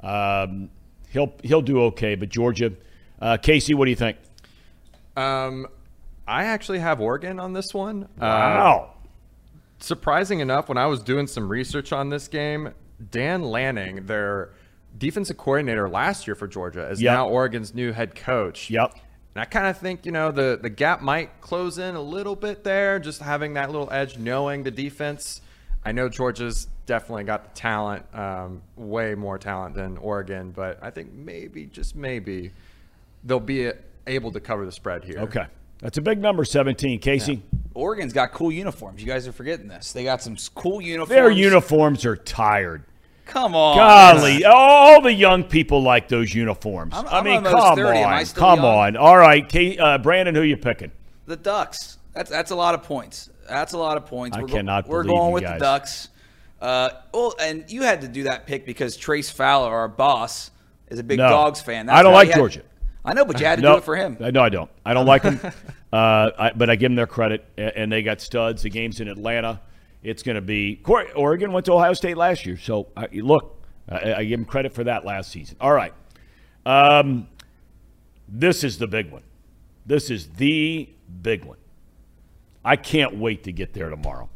Um, He'll he'll do okay. But Georgia, uh, Casey, what do you think? Um, I actually have Oregon on this one. Uh, Wow. surprising enough, when I was doing some research on this game, Dan Lanning, their defensive coordinator last year for Georgia, is Yep. now Oregon's new head coach. Yep. And I kind of think, you know, the, the gap might close in a little bit there, just having that little edge, knowing the defense. I know Georgia's definitely got the talent, um, way more talent than Oregon, but I think maybe, just maybe, they'll be able to cover the spread here. Okay. That's a big number, 17. Casey, Oregon's got cool uniforms. You guys are forgetting this. They got some cool uniforms. their uniforms are tired. Come on. Golly, all the young people like those uniforms. I'm- I I'm mean, come 30. On, come young? on. All right, Kate, uh, Brandon, who you picking? The Ducks. That's that's a lot of points. That's a lot of points. I we're go- cannot We're going with guys. the Ducks. Uh, well, and you had to do that pick because Trace Fowler, our boss, is a big No. Dogs fan. I don't like had- Georgia. I know, but you had to no, do it for him. Uh, No, I don't. I don't like them. uh, I, but I give them their credit, and they got studs. The game's in Atlanta. It's going to be. Oregon went to Ohio State last year, so I, look, I, I give them credit for that last season. All right, um, this is the big one. This is the big one. I can't wait to get there tomorrow.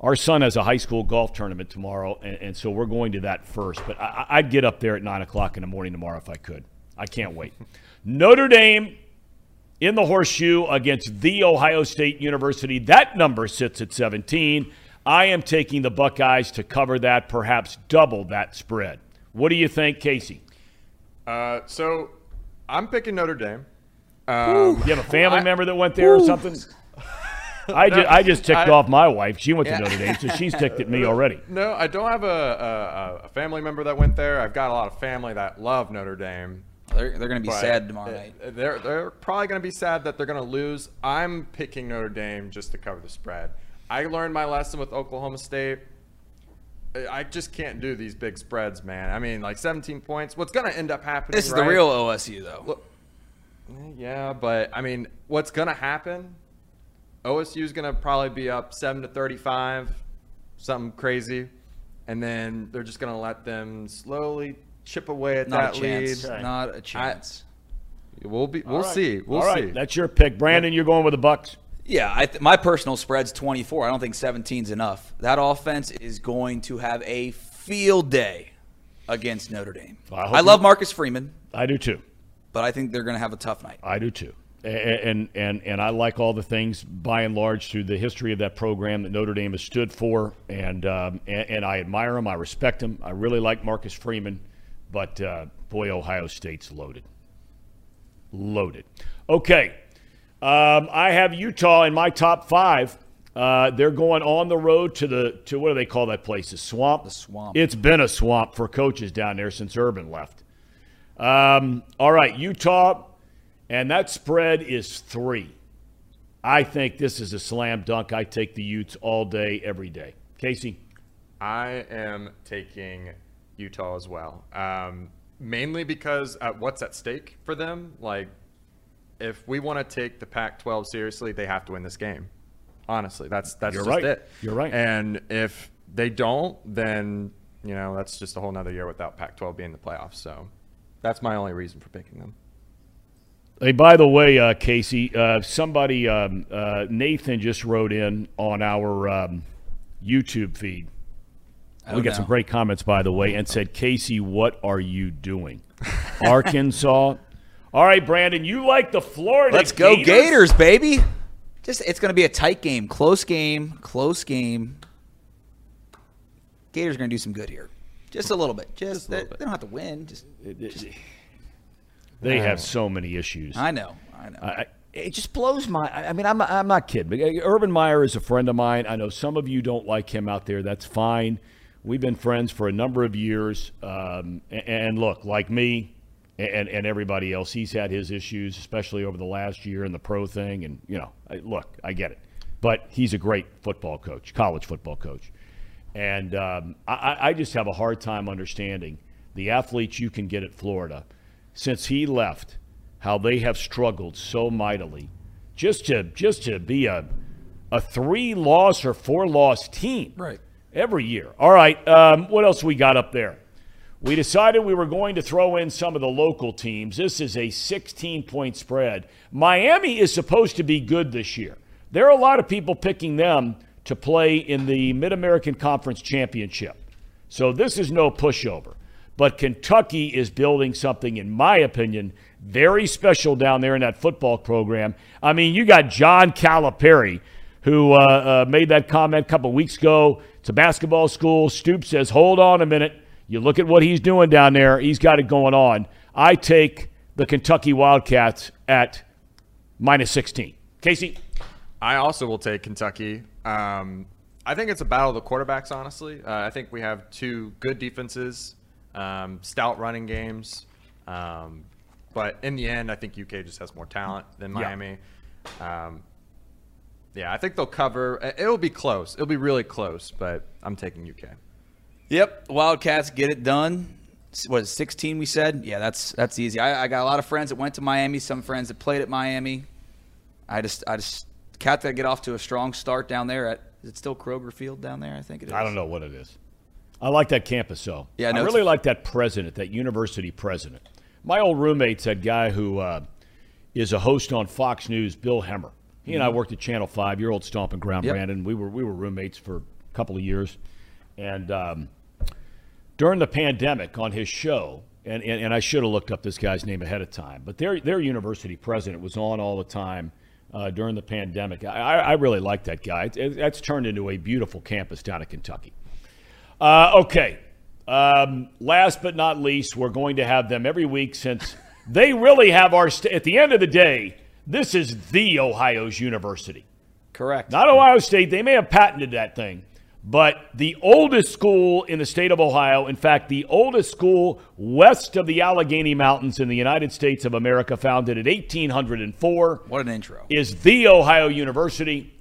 Our son has a high school golf tournament tomorrow, and, and so we're going to that first. But I, I'd get up there at 9 o'clock in the morning tomorrow if I could. I can't wait. Notre Dame in the horseshoe against The Ohio State University. That number sits at 17. I am taking the Buckeyes to cover that, perhaps double that spread. What do you think, Casey? Uh, so I'm picking Notre Dame. Um, You have a family member that went there or something? I, ju- I just ticked I- off my wife. She went to Notre Dame, so she's ticked at me already. No, I don't have a, a, a family member that went there. I've got a lot of family that love Notre Dame. They're, they're going to be sad tomorrow night. They're they're probably going to be sad that they're going to lose. I'm picking Notre Dame just to cover the spread. I learned my lesson with Oklahoma State. I- I just can't do these big spreads, man. I mean, like 17 points. What's going to end up happening? This is the real OSU, though. Look, yeah, but I mean, what's gonna happen? OSU is gonna probably be up seven to thirty-five, something crazy, and then they're just gonna let them slowly chip away at Not that a chance. lead. Not a chance. We'll be, we'll All right. see, we'll All right, see. that's your pick. Brandon, you're going with the Bucks. Yeah, I th- my personal spread's 24. I don't think 17's enough. That offense is going to have a field day against Notre Dame. I I love you- Marcus Freeman, I do too. but I think they're going to have a tough night. I do too. And and and I like all the things by and large through the history of that program that Notre Dame has stood for, and um, and, and I admire him. I respect him. I really like Marcus Freeman, but uh, boy, Ohio State's loaded, loaded. Okay, um, I have Utah in my top five. Uh, they're going on the road to the to what do they call that place? The swamp. The swamp. It's been a swamp for coaches down there since Urban left. Um, all right, Utah, and that spread is three. I think this is a slam dunk. I take the Utes all day, every day. Casey, I am taking Utah as well, um, mainly because uh, what's at stake for them? Like, if we want to take the Pac-12 seriously, they have to win this game. Honestly, that's that's You're just right. it. You're right. And if they don't, then you know that's just a whole nother year without Pac-12 being in the playoffs. So that's my only reason for picking them. Hey, by the way, uh, Casey, uh, somebody, um, uh, Nathan just wrote in on our um, YouTube feed. I We don't got some great comments, by the way, and said, Casey, what are you doing? Arkansas. All right, Brandon, you like the Florida Let's go Gators? Gators, baby. Just it's going to be a tight game, close game, close game. Gators are going to do some good here. Just a little bit. Just, they, they don't have to win. Just They have so many issues. I know. I know. I, it just blows my. I I mean, I'm I'm not kidding. Urban Meyer is a friend of mine. I know some of you don't like him out there. That's fine. We've been friends for a number of years. Um, and, and look, like me, and and everybody else, he's had his issues, especially over the last year and the pro thing. And you know, I, look, I get it, but he's a great football coach, college football coach. And um, I, I just have a hard time understanding the athletes you can get at Florida since he left, how they have struggled so mightily just to just to be a a three loss or four loss team Right. every year. All right, um, what else we got up there? We decided we were going to throw in some of the local teams. This is a 16 point spread. Miami is supposed to be good this year. There are a lot of people picking them to play in the Mid American Conference Championship. So this is no pushover. But Kentucky is building something, in my opinion, very special down there in that football program. I mean, you got John Calipari, who uh, uh, made that comment a couple weeks ago. It's a basketball school. Stoops says, hold on a minute. You look at what he's doing down there, he's got it going on. I take the Kentucky Wildcats at minus 16. Casey? I also will take Kentucky. Um, I think it's a battle of the quarterbacks, honestly. Uh, I think we have two good defenses, um, stout running games. Um, but in the end, I think UK just has more talent than Miami. Yeah. Um, yeah, I think they'll cover. It'll be close. It'll be really close, but I'm taking UK. Yep, Wildcats get it done. What 16 we said? Yeah, that's that's easy. I, I, got a lot of friends that went to Miami, some friends that played at Miami. I just I just cat that get off to a strong start down there at is it still Kroger Field down there? I think it is. I don't know what it is. I like that campus though. Yeah, no, I really like that president, that university president. My old roommate's that guy who uh, is a host on Fox News, Bill Hemmer. He and I mm-hmm. worked at Channel Five, your old stomping ground, yep. Brandon. We were we were roommates for a couple of years, and um, during the pandemic on his show, and, and, and I should have looked up this guy's name ahead of time, but their their university president was on all the time uh, during the pandemic. I, I really like that guy. It, it, that's turned into a beautiful campus down in Kentucky. Uh, okay. Um, last but not least, we're going to have them every week since they really have our. St- at the end of the day, this is the Ohio's university. Correct. Not Ohio State. They may have patented that thing, but the oldest school in the state of Ohio, in fact, the oldest school west of the Allegheny Mountains in the United States of America, founded in 1804. What an intro. Is the Ohio University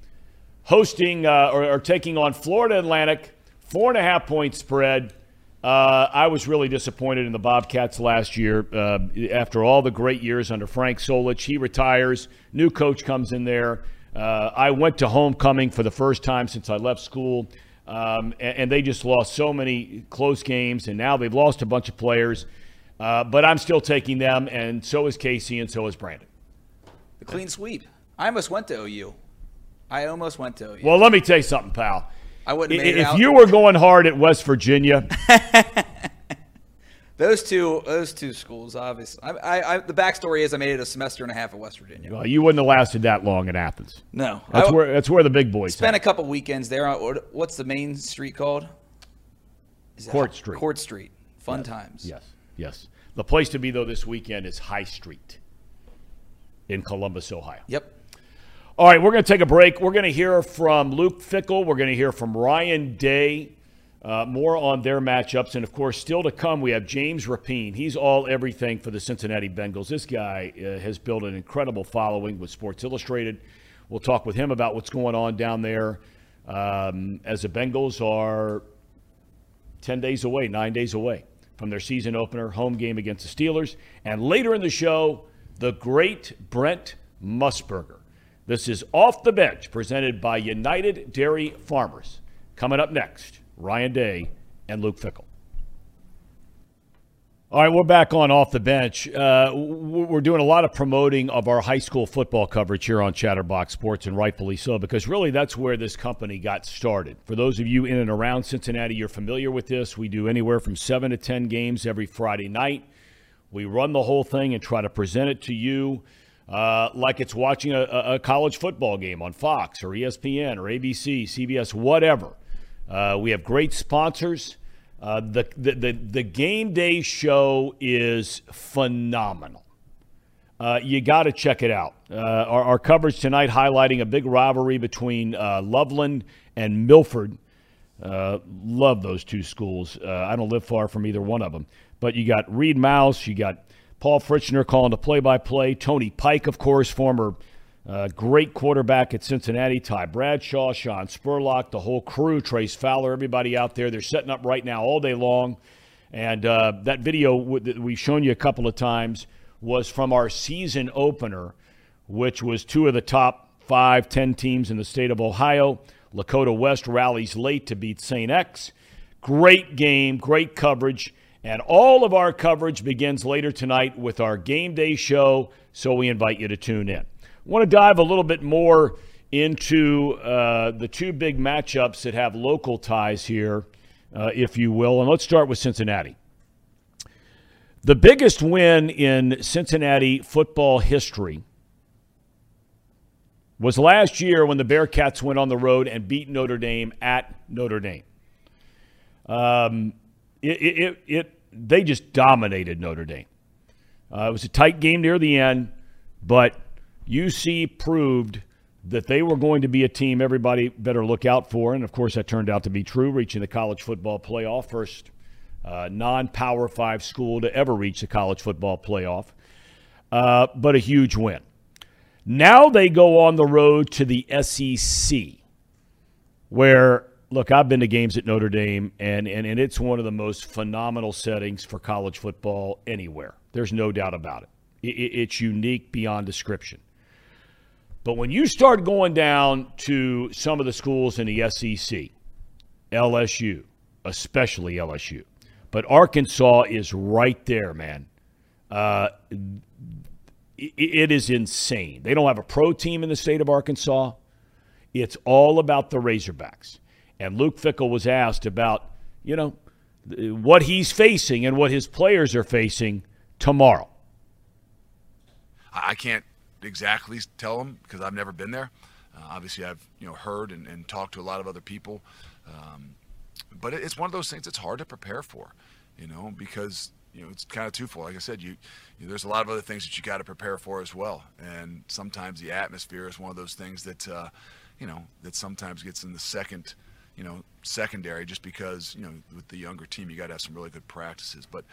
hosting uh, or, or, taking on Florida Atlantic, four and a half point spread. Uh, I was really disappointed in the Bobcats last year. Uh, after all the great years under Frank Solich, he retires. New coach comes in there. Uh, I went to homecoming for the first time since I left school, um, and, and, they just lost so many close games, and now they've lost a bunch of players. Uh, but I'm still taking them, and so is Casey, and so is Brandon. The clean sweep. I almost went to OU. I almost went to OU. Well, let me tell you something, pal. I wouldn't. If you were going hard at West Virginia, those two, those two schools, obviously. I, I, I, the backstory is I made it a semester and a half at West Virginia. Well, you wouldn't have lasted that long in Athens. No, that's I, where that's where the big boys. Spent a couple weekends there. What's the main street called? Court Street. Court Street. Fun yes. times. Yes, yes. The place to be though this weekend is High Street in Columbus, Ohio. Yep. All right, we're going to take a break. We're going to hear from Luke Fickell. We're going to hear from Ryan Day. Uh, more on their matchups. And of course, still to come, we have James Rapien. He's all everything for the Cincinnati Bengals. This guy uh, has built an incredible following with Sports Illustrated. We'll talk with him about what's going on down there um, as the Bengals are 10 days away, nine days away from their season opener home game against the Steelers. And later in the show, the great Brent Musburger this is Off the Bench, presented by United Dairy Farmers. Coming up next, Ryan Day and Luke Fickell. All right, we're back on Off the Bench. Uh, we're doing a lot of promoting of our high school football coverage here on Chatterbox Sports, and rightfully so, because really that's where this company got started. For those of you in and around Cincinnati, you're familiar with this. We do anywhere from seven to 10 games every Friday night. We run the whole thing and try to present it to you uh, like it's watching a, a, college football game on Fox or ESPN or ABC, CBS, whatever. Uh, we have great sponsors. Uh, the, the, the, the, game day show is phenomenal. Uh, you got to check it out. Uh, our, our, coverage tonight highlighting a big rivalry between uh, Loveland and Milford. love those two schools. I don't live far from either one of them. But you got Reed Mouse, you got Paul Fritchner calling the play by play. Tony Pike, of course, former uh, great quarterback at Cincinnati. Ty Bradshaw, Sean Spurlock, the whole crew, Trace Fowler, everybody out there. They're setting up right now all day long. And uh, that video that we've shown you a couple of times was from our season opener, which was two of the top five, ten teams in the state of Ohio. Lakota West rallies late to beat St. X. Great game, great coverage. And all of our coverage begins later tonight with our game day show, so we invite you to tune in. Want to dive a little bit more into uh, the two big matchups that have local ties here, uh, if you will. And let's start with Cincinnati. The biggest win in Cincinnati football history was last year when the Bearcats went on the road and beat Notre Dame at Notre Dame. Um, it, it, it, they just dominated Notre Dame. Uh, it was a tight game near the end, but UC proved that they were going to be a team everybody better look out for. And of course, that turned out to be true, reaching the college football playoff, first uh, non Power Five school to ever reach the college football playoff, uh, but a huge win. Now they go on the road to the SEC, where look, I've been to games at Notre Dame, and, and, and it's one of the most phenomenal settings for college football anywhere. There's no doubt about it. it it's unique beyond description. But when you start going down to some of the schools in the SEC, LSU, especially LSU, but Arkansas is right there, man. Uh, it, it is insane. They don't have a pro team in the state of Arkansas. It's all about the Razorbacks. And Luke Fickell was asked about, you know, what he's facing and what his players are facing tomorrow. I can't exactly tell them because I've never been there. Uh, obviously, I've you know heard and, and, talked to a lot of other people, um, but it's one of those things that's hard to prepare for, you know, because you know it's kind of twofold. Like I said, you, you there's a lot of other things that you got to prepare for as well, and sometimes the atmosphere is one of those things that uh, you know that sometimes gets in the second you know, secondary just because, you know, with the younger team, you got to have some really good practices. But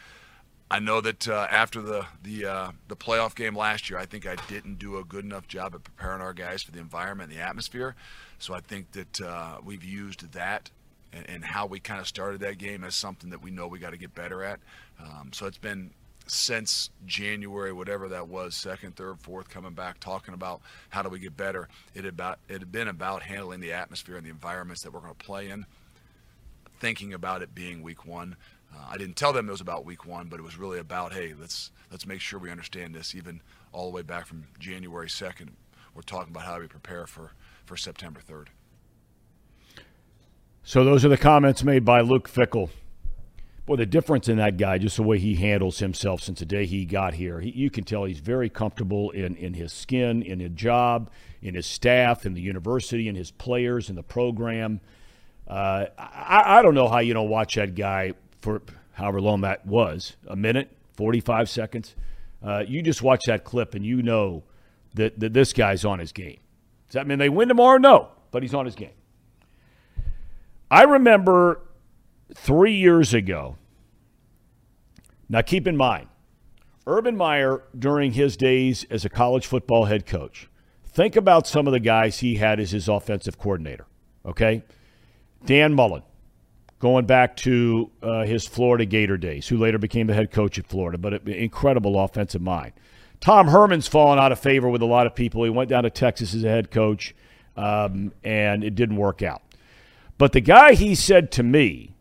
I know that uh, after the the uh, the playoff game last year, I think I didn't do a good enough job at preparing our guys for the environment and the atmosphere. So I think that uh, we've used that and, and, how we kind of started that game as something that we know we got to get better at. Um, so it's been since January, whatever that was, second, third, fourth, coming back, talking about how do we get better. It about it had been about handling the atmosphere and the environments that we're going to play in. Thinking about it being week one, uh, I didn't tell them it was about week one, but it was really about hey, let's let's make sure we understand this. Even all the way back from January second, we're talking about how we prepare for for September third. So those are the comments made by Luke Fickell. boy, the difference in that guy, just the way he handles himself since the day he got here, he, you can tell he's very comfortable in, in his skin, in his job, in his staff, in the university, in his players, in the program. Uh, I, I don't know how you don't watch that guy for however long that was a minute, 45 seconds. Uh, you just watch that clip and you know that, that this guy's on his game. Does that mean they win tomorrow? No, but he's on his game. I remember three years ago. Now, keep in mind, Urban Meyer, during his days as a college football head coach, think about some of the guys he had as his offensive coordinator. Okay? Dan Mullen, going back to uh, his Florida Gator days, who later became the head coach at Florida, but an incredible offensive mind. Tom Herman's fallen out of favor with a lot of people. He went down to Texas as a head coach, um, and it didn't work out. But the guy he said to me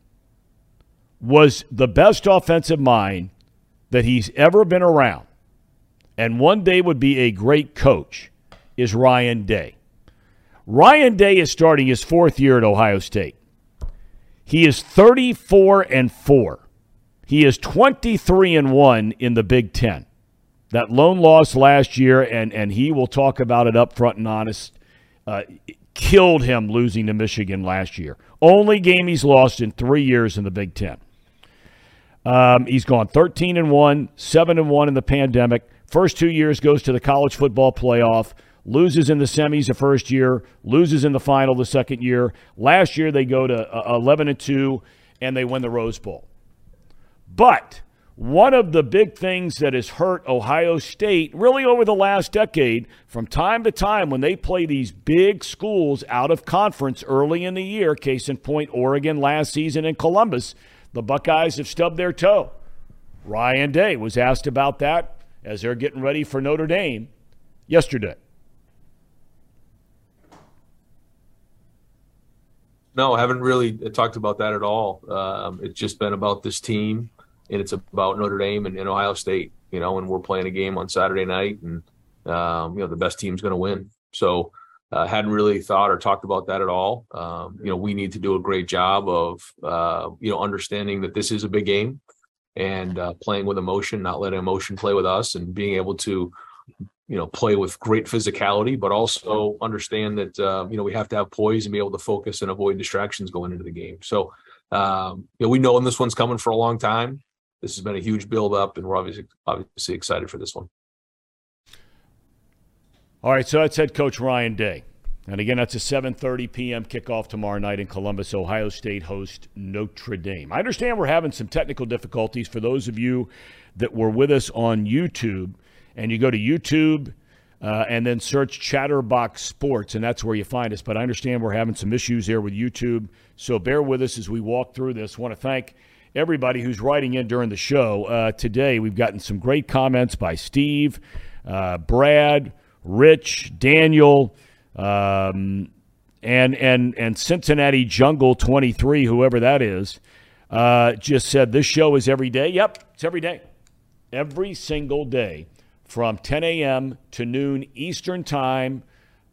was the best offensive mind that he's ever been around and one day would be a great coach is Ryan Day. Ryan Day is starting his fourth year at Ohio State. He is 34 and 4. He is 23 and 1 in the Big 10. That lone loss last year and and he will talk about it up front and honest uh, killed him losing to Michigan last year. Only game he's lost in 3 years in the Big 10. Um, he's gone 13 and 1, 7 and 1 in the pandemic. First two years goes to the college football playoff, loses in the semis the first year, loses in the final the second year. Last year they go to uh, 11 and 2 and they win the Rose Bowl. But one of the big things that has hurt Ohio State really over the last decade, from time to time when they play these big schools out of conference early in the year, case in point, Oregon last season in Columbus, the Buckeyes have stubbed their toe. Ryan Day was asked about that as they're getting ready for Notre Dame yesterday. No, I haven't really talked about that at all. Um, it's just been about this team and it's about Notre Dame and, and Ohio State. You know, and we're playing a game on Saturday night, and um, you know the best team's going to win. So uh, hadn't really thought or talked about that at all. Um, you know, we need to do a great job of uh, you know understanding that this is a big game and uh, playing with emotion, not letting emotion play with us, and being able to you know play with great physicality, but also understand that uh, you know we have to have poise and be able to focus and avoid distractions going into the game. So um, you know we know when this one's coming for a long time. This has been a huge build up, and we're obviously obviously excited for this one. All right, so that's head coach Ryan Day. And again, that's a 7:30 p.m. kickoff tomorrow night in Columbus. Ohio State host Notre Dame. I understand we're having some technical difficulties for those of you that were with us on YouTube, and you go to YouTube uh, and then search Chatterbox Sports, and that's where you find us. But I understand we're having some issues here with YouTube, so bear with us as we walk through this. Want to thank everybody who's writing in during the show uh, today. We've gotten some great comments by Steve, uh, Brad. Rich, Daniel, um, and and and Cincinnati Jungle 23, whoever that is, uh, just said this show is every day. Yep, it's every day, every single day, from 10 a.m. to noon Eastern time.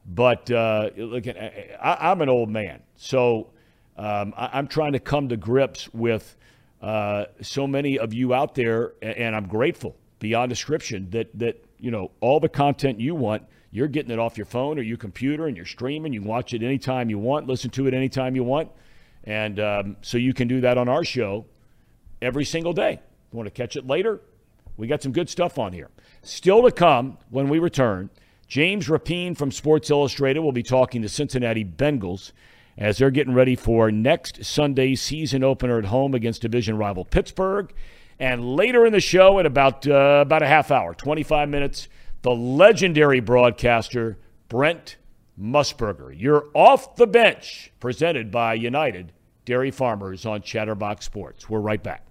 But uh, look, I, am an old man, so um, I, am trying to come to grips with uh, so many of you out there, and I'm grateful beyond description that that you know, all the content you want, you're getting it off your phone or your computer and you're streaming. You can watch it anytime you want, listen to it anytime you want. And um, so you can do that on our show every single day. You want to catch it later? We got some good stuff on here. Still to come when we return, James Rapien from Sports Illustrated will be talking to Cincinnati Bengals as they're getting ready for next Sunday's season opener at home against division rival Pittsburgh. And later in the show, at about uh, about a half hour, 25 minutes, the legendary broadcaster Brent Musburger. You're off the bench, presented by United Dairy Farmers on Chatterbox Sports. We're right back.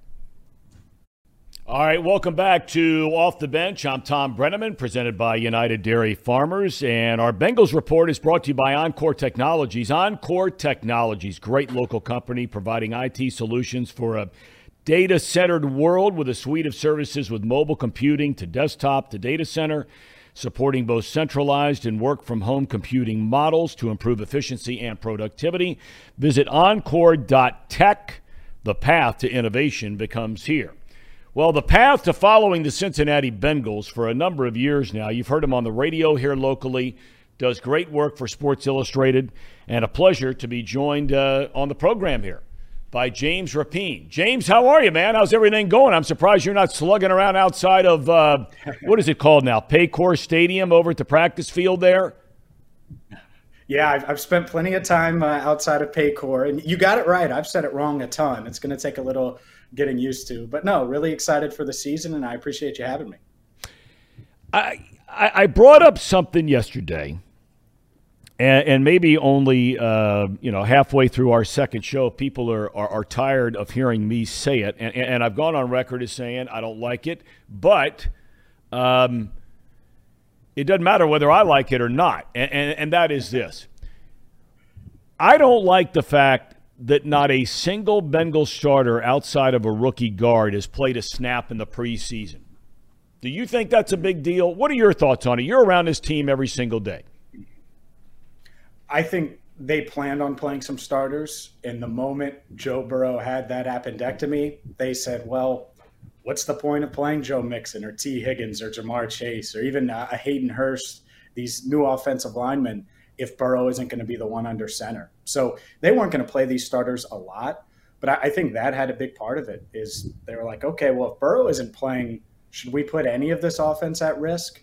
All right, welcome back to Off the Bench. I'm Thom Brennaman, presented by United Dairy Farmers. And our Bengals report is brought to you by Encore Technologies. Encore Technologies, great local company providing IT solutions for a data centered world with a suite of services with mobile computing to desktop to data center, supporting both centralized and work from home computing models to improve efficiency and productivity. Visit encore.tech. The path to innovation becomes here. Well, the path to following the Cincinnati Bengals for a number of years now, you've heard him on the radio here locally, does great work for Sports Illustrated, and a pleasure to be joined uh, on the program here by James Rapien. James, how are you, man? How's everything going? I'm surprised you're not slugging around outside of uh, what is it called now? Paycor Stadium over at the practice field there. Yeah, I've, I've spent plenty of time uh, outside of Paycor, and you got it right. I've said it wrong a ton. It's going to take a little getting used to, but no, really excited for the season, and I appreciate you having me. I I brought up something yesterday and, and maybe only uh, you know halfway through our second show, people are, are, are tired of hearing me say it, and, and, I've gone on record as saying I don't like it, but um, it doesn't matter whether I like it or not, and, and, and that is this: I don't like the fact that not a single Bengal starter outside of a rookie guard has played a snap in the preseason. Do you think that's a big deal? What are your thoughts on it? You're around this team every single day. I think they planned on playing some starters. And the moment Joe Burrow had that appendectomy, they said, well, what's the point of playing Joe Mixon or Tee Higgins or Ja'Marr Chase or even a Hayden Hurst, these new offensive linemen, if Burrow isn't going to be the one under center? So they weren't going to play these starters a lot. But I think that had a big part of it is they were like, okay, well, if Burrow isn't playing, should we put any of this offense at risk?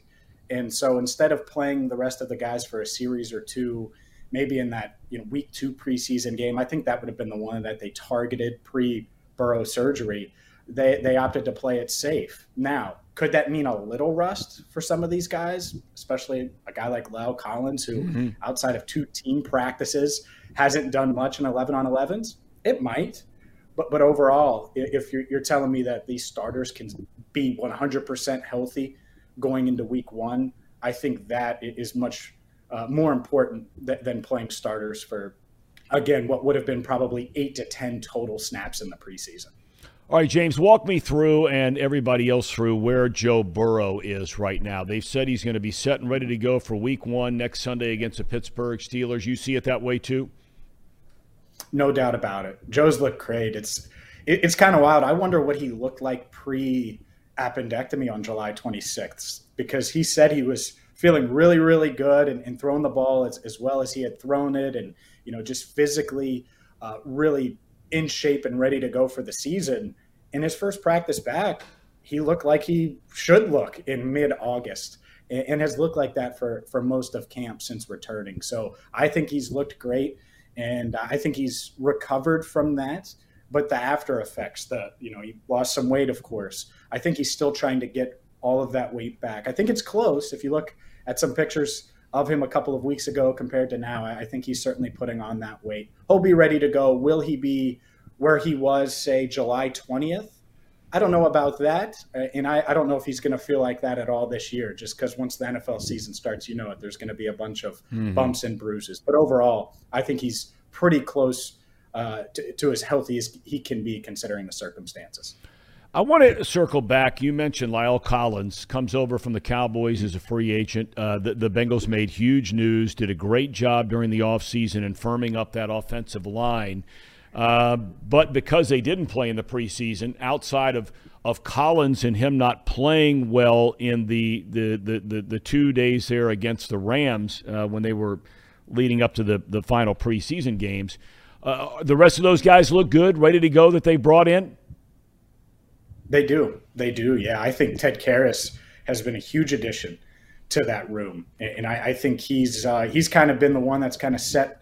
And so instead of playing the rest of the guys for a series or two – maybe in that you know week two preseason game. I think that would have been the one that they targeted pre Burrow surgery. They they opted to play it safe. Now, could that mean a little rust for some of these guys, especially a guy like La'el Collins, who mm-hmm. outside of two team practices hasn't done much in 11 on 11s? It might. But, but overall, if you're, you're telling me that these starters can be 100% healthy going into week one, I think that is much uh, more important th- than playing starters for, again, what would have been probably eight to 10 total snaps in the preseason. All right, James, walk me through and everybody else through where Joe Burrow is right now. They've said he's going to be set and ready to go for week one next Sunday against the Pittsburgh Steelers. You see it that way too? No doubt about it. Joe's looked great. It's it, it's kind of wild. I wonder what he looked like pre appendectomy on July 26th because he said he was feeling really, really good and, and throwing the ball as, as well as he had thrown it and, you know, just physically uh, really in shape and ready to go for the season. In his first practice back, he looked like he should look in mid August and, has looked like that for, for most of camp since returning. So I think he's looked great and I think he's recovered from that. But the after effects, the you know, he lost some weight, of course. I think he's still trying to get all of that weight back. I think it's close. If you look at some pictures of him a couple of weeks ago compared to now. I think he's certainly putting on that weight. He'll be ready to go. Will he be where he was, say, July 20th? I don't know about that. Uh, and I, I don't know if he's going to feel like that at all this year, just because once the NFL season starts, you know it, there's going to be a bunch of mm-hmm. bumps and bruises. But overall, I think he's pretty close uh, to, to as healthy as he can be considering the circumstances. I want to circle back. You mentioned La'el Collins comes over from the Cowboys as a free agent. Uh, the, the, Bengals made huge news, did a great job during the offseason in firming up that offensive line. Uh, but because they didn't play in the preseason, outside of, of Collins and him not playing well in the, the, the, the, the two days there against the Rams uh, when they were leading up to the, the final preseason games, uh, the rest of those guys look good, ready to go that they brought in? They do. They do. Yeah. I think Ted Karras has been a huge addition to that room. And I, I think he's uh, he's kind of been the one that's kind of set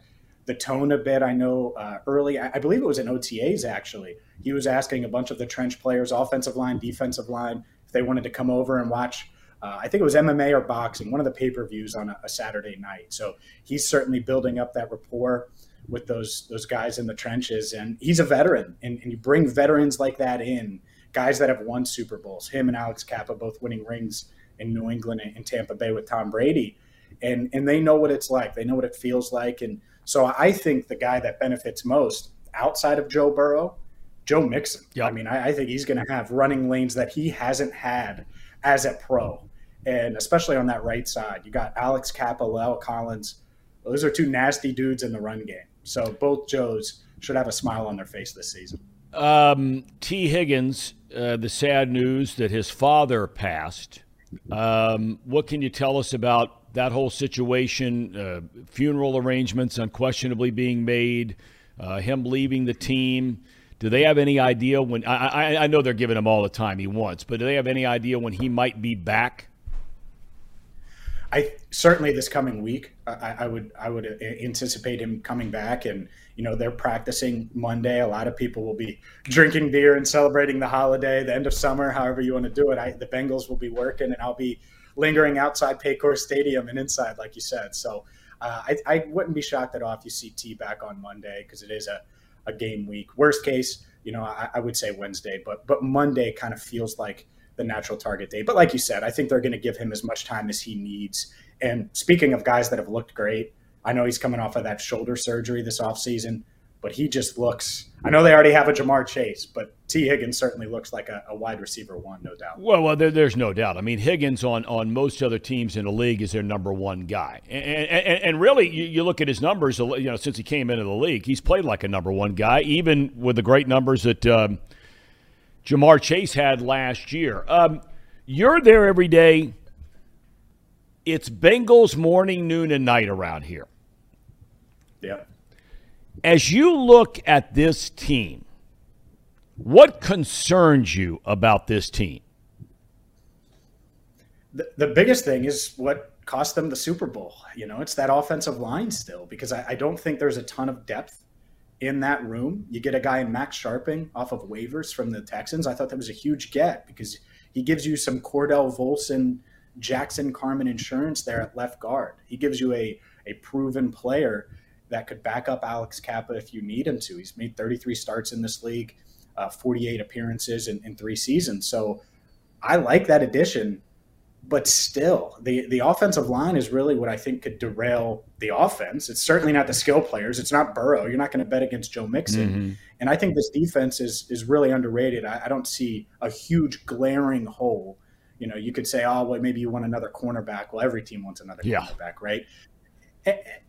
the tone a bit. I know uh, early, I, I believe it was in OTAs actually. He was asking a bunch of the trench players, offensive line, defensive line, if they wanted to come over and watch. Uh, I think it was MMA or boxing, one of the pay per views on a, a, Saturday night. So he's certainly building up that rapport with those those guys in the trenches, and he's a veteran. And, and you bring veterans like that in, guys that have won Super Bowls. Him and Alex Cappa both winning rings in New England and Tampa Bay with Tom Brady, and and they know what it's like. They know what it feels like, and so I think the guy that benefits most outside of Joe Burrow, Joe Mixon. Yep. I mean, I, I think he's going to have running lanes that he hasn't had as a pro, and especially on that right side, you got Alex La'el Collins. Those are two nasty dudes in the run game. So both Joes should have a smile on their face this season. Um, Tee Higgins, uh, the sad news that his father passed. Um, what can you tell us about that whole situation? Uh, funeral arrangements unquestionably being made, uh, him leaving the team. Do they have any idea when? I, I, I know they're giving him all the time he wants, but do they have any idea when he might be back? I certainly this coming week, I, I, would I would anticipate him coming back, and you know they're practicing Monday. A lot of people will be drinking beer and celebrating the holiday, the end of summer, however you want to do it. I, the Bengals will be working, and I'll be lingering outside Paycor Stadium and inside, like you said. So uh, I, I, wouldn't be shocked at all if you see T back on Monday because it is a, a game week. Worst case, you know, I, I would say Wednesday, but but Monday kind of feels like the natural target date. But like you said, I think they're going to give him as much time as he needs. And speaking of guys that have looked great, I know he's coming off of that shoulder surgery this offseason, but he just looks. I know they already have a Ja'Marr Chase, but Tee Higgins certainly looks like a, a wide receiver one, no doubt. Well, well, there, there's no doubt. I mean, Higgins on on most other teams in the league is their number one guy, and and, and really, you, you look at his numbers. You know, since he came into the league, he's played like a number one guy, even with the great numbers that. Um, Ja'Marr Chase had last year. Um, you're there every day. It's Bengals morning, noon, and night around here. Yeah. As you look at this team, what concerns you about this team? The, the biggest thing is what cost them the Super Bowl. You know, it's that offensive line still, because I, I don't think there's a ton of depth in that room. You get a guy in Max Scharping off of waivers from the Texans. I thought that was a huge get because he gives you some Cordell Volson, Jackson Carman insurance there at left guard. He gives you a, a proven player that could back up Alex Cappa if you need him to. He's made 33 starts in this league, uh, 48 appearances in, in three seasons. So I like that addition. but still, the the offensive line is really what I think could derail the offense. It's certainly not the skill players. It's not Burrow. You're not going to bet against Joe Mixon. Mm-hmm. And I think this defense is is really underrated. I, I, don't see a huge glaring hole. You know, you could say, oh, well, maybe you want another cornerback. Well, every team wants another yeah. cornerback, right?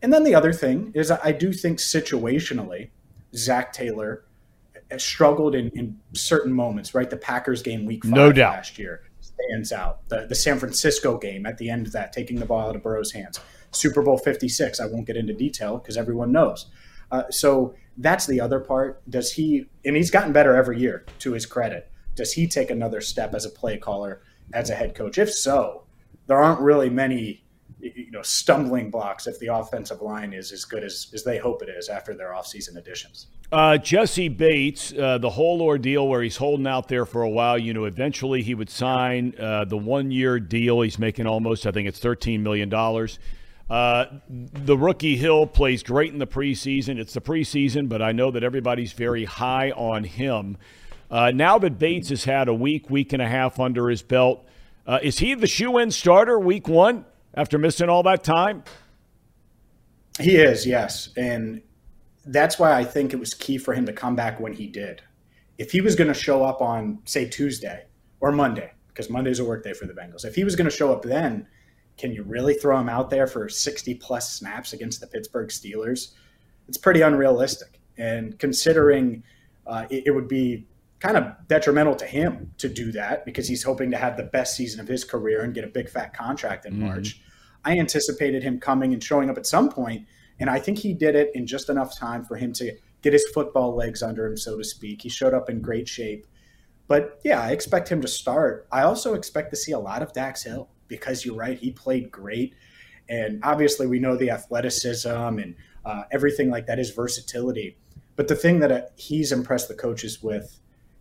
And, then the other thing is, I do think situationally, Zac Taylor struggled in, in certain moments, right? The Packers game week five no doubt. last year stands out. The, the San Francisco game at the end of that, taking the ball out of Burrow's hands. Super Bowl 56, I won't get into detail because everyone knows. Uh, so that's the other part. Does he, and he's gotten better every year to his credit, does he take another step as a play caller, as a head coach? If so, there aren't really many you know stumbling blocks if the offensive line is as good as, as they hope it is after their offseason additions. Uh, Jessie Bates, uh, the whole ordeal where he's holding out there for a while, you know, eventually he would sign uh, the one year deal. He's making almost, I think it's $13 million. Uh, the rookie Hill plays great in the preseason. It's the preseason, but I know that everybody's very high on him. Uh, now that Bates has had a week, week and a half under his belt, uh, is he the shoe in starter week one? After missing all that time? He is, yes. And that's why I think it was key for him to come back when he did. If he was going to show up on, say, Tuesday or Monday, because Monday's a work day for the Bengals, if he was going to show up then, can you really throw him out there for 60 plus snaps against the Pittsburgh Steelers? It's pretty unrealistic. And considering uh, it, it would be kind of detrimental to him to do that because he's hoping to have the best season of his career and get a big fat contract in mm-hmm. March. I anticipated him coming and showing up at some point, and I think he did it in just enough time for him to get his football legs under him, so to speak. He showed up in great shape. But yeah, I expect him to start. I also expect to see a lot of Dax Hill because you're right, he played great. And obviously, we know the athleticism and uh, everything like that is versatility. But the thing that uh, he's impressed the coaches with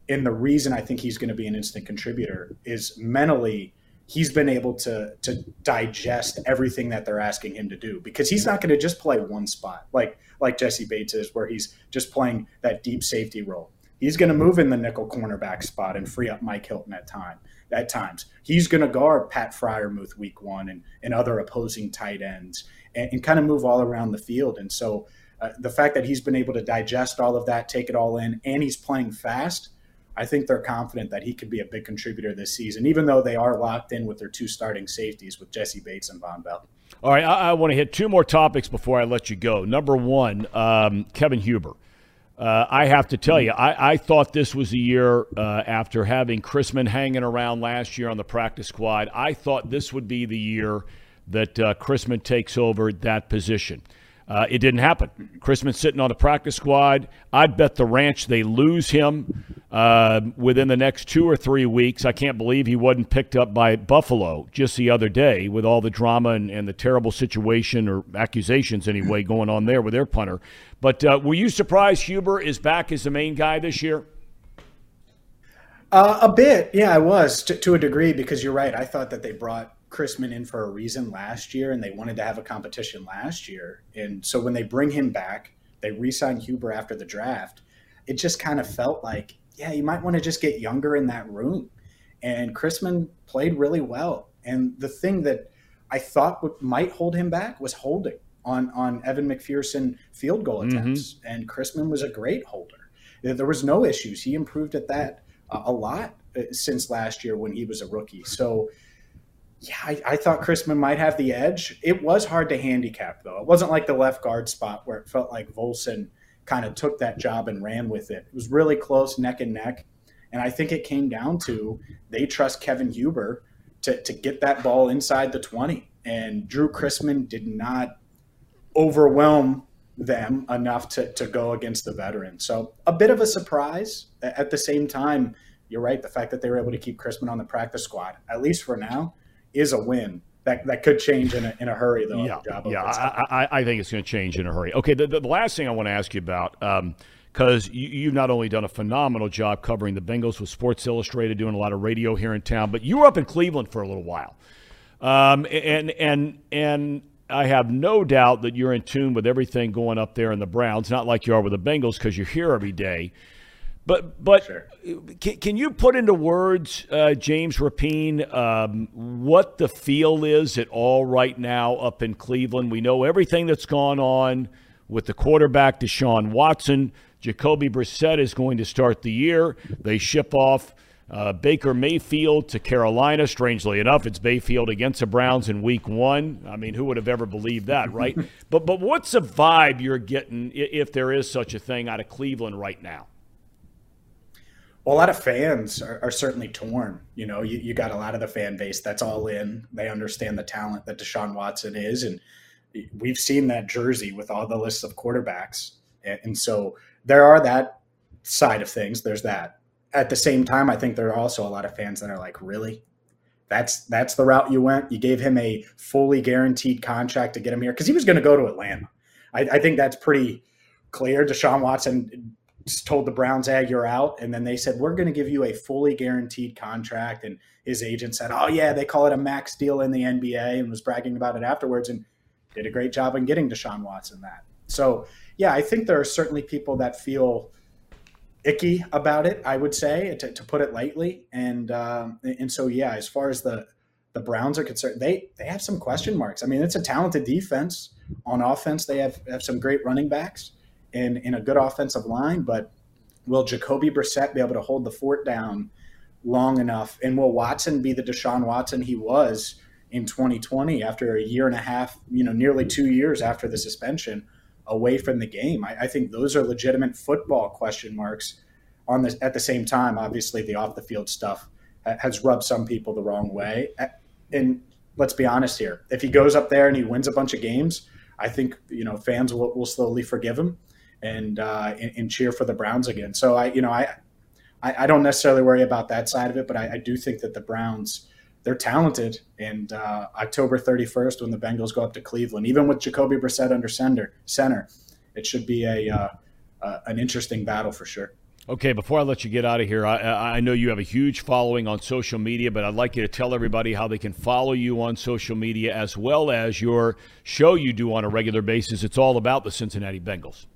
and the reason I think he's going to be an instant contributor is mentally he's been able to to digest everything that they're asking him to do because he's not going to just play one spot like like Jessie Bates is where he's just playing that deep safety role. He's going to move in the nickel cornerback spot and free up Mike Hilton at time at times. He's going to guard Pat Freiermuth week one and, and other opposing tight ends and, and kind of move all around the field. And so uh, the fact that he's been able to digest all of that, take it all in, and he's playing fast – I think they're confident that he could be a big contributor this season, even though they are locked in with their two starting safeties with Jessie Bates and Vonn Bell. All right, I, I want to hit two more topics before I let you go. Number one, um, Kevin Huber. Uh, I have to tell you, I, I thought this was a year uh, after having Chrisman hanging around last year on the practice squad. I thought this would be the year that uh, Chrisman takes over that position. Uh, it didn't happen. Chrisman sitting on the practice squad. I'd bet the ranch they lose him uh, within the next two or three weeks. I can't believe he wasn't picked up by Buffalo just the other day with all the drama and, and the terrible situation or accusations anyway going on there with their punter. But uh, were you surprised Huber is back as the main guy this year? Uh, a bit, yeah, I was to, to a degree because you're right. I thought that they brought Chrisman in for a reason last year, and they wanted to have a competition last year. And so when they bring him back, they re-sign Huber after the draft. It just kind of felt like, yeah, you might want to just get younger in that room. And Chrisman played really well. And the thing that I thought might hold him back was holding on on Evan McPherson field goal mm-hmm. attempts. Mm-hmm. And Chrisman was a great holder. There was no issues. He improved at that uh, a lot uh, since last year when he was a rookie. So yeah, I, I, thought Chrisman might have the edge. It was hard to handicap, though. It wasn't like the left guard spot where it felt like Volson kind of took that job and ran with it. It was really close, neck and neck. And I think it came down to they trust Kevin Huber to, to get that ball inside the 20. And Drue Chrisman did not overwhelm them enough to, to go against the veteran. So a bit of a surprise. At the same time, you're right. The fact that they were able to keep Chrisman on the practice squad, at least for now, is a win. That, that could change in a, in a hurry, though. Yeah, yeah I, I, I, think it's going to change in a hurry. Okay, the, the, last thing I want to ask you about, um, because you, you've not only done a phenomenal job covering the Bengals with Sports Illustrated, doing a lot of radio here in town, but you were up in Cleveland for a little while. Um, and and and I have no doubt that you're in tune with everything going up there in the Browns. Not like you are with the Bengals because you're here every day. But but sure. can, can you put into words, uh, James Rapien, um, what the feel is at all right now up in Cleveland? We know everything that's gone on with the quarterback Deshaun Watson. Jacoby Brissett is going to start the year. They ship off uh, Baker Mayfield to Carolina. Strangely enough, it's Mayfield against the Browns in Week One. I mean, who would have ever believed that, right? but but what's the vibe you're getting, if there is such a thing, out of Cleveland right now? Well, a lot of fans are, are certainly torn. You know, you, you got a lot of the fan base that's all in. They understand the talent that Deshaun Watson is, and we've seen that jersey with all the lists of quarterbacks, and, and so there are that side of things. There's that at the same time, I think there are also a lot of fans that are like, really? That's that's the route you went. You gave him a fully guaranteed contract to get him here because he was going to go to Atlanta. I, I, think that's pretty clear. Deshaun Watson told the Browns, "Hey, you're out," and then they said, "We're going to give you a fully guaranteed contract." And his agent said, "Oh yeah, they call it a max deal in the NBA," and was bragging about it afterwards, and did a great job in getting Deshaun Watson that. So yeah, I think there are certainly people that feel icky about it, I would say, to, to put it lightly. And um, and so yeah, as far as the the Browns are concerned, they they have some question marks. I mean, it's a talented defense. On offense, they have have some great running backs and in a good offensive line, but will Jacoby Brissett be able to hold the fort down long enough? And will Watson be the Deshaun Watson he was in 2020 after a year and a half, you know, nearly two years after the suspension? away from the game. I, I think those are legitimate football question marks. On this, at the same time, obviously the off the field stuff has rubbed some people the wrong way. And let's be honest here: if he goes up there and he wins a bunch of games, I think you know fans will, will slowly forgive him and, uh, and, and cheer for the Browns again. So I, you know, I I, don't necessarily worry about that side of it, but I, I do think that the Browns they're talented. And uh, October 31st, when the Bengals go up to Cleveland, even with Jacoby Brissett under center, center it should be a uh, uh, an interesting battle for sure. Okay, before I let you get out of here, I, I, know you have a huge following on social media, but I'd like you to tell everybody how they can follow you on social media as well as your show you do on a regular basis. It's all about the Cincinnati Bengals.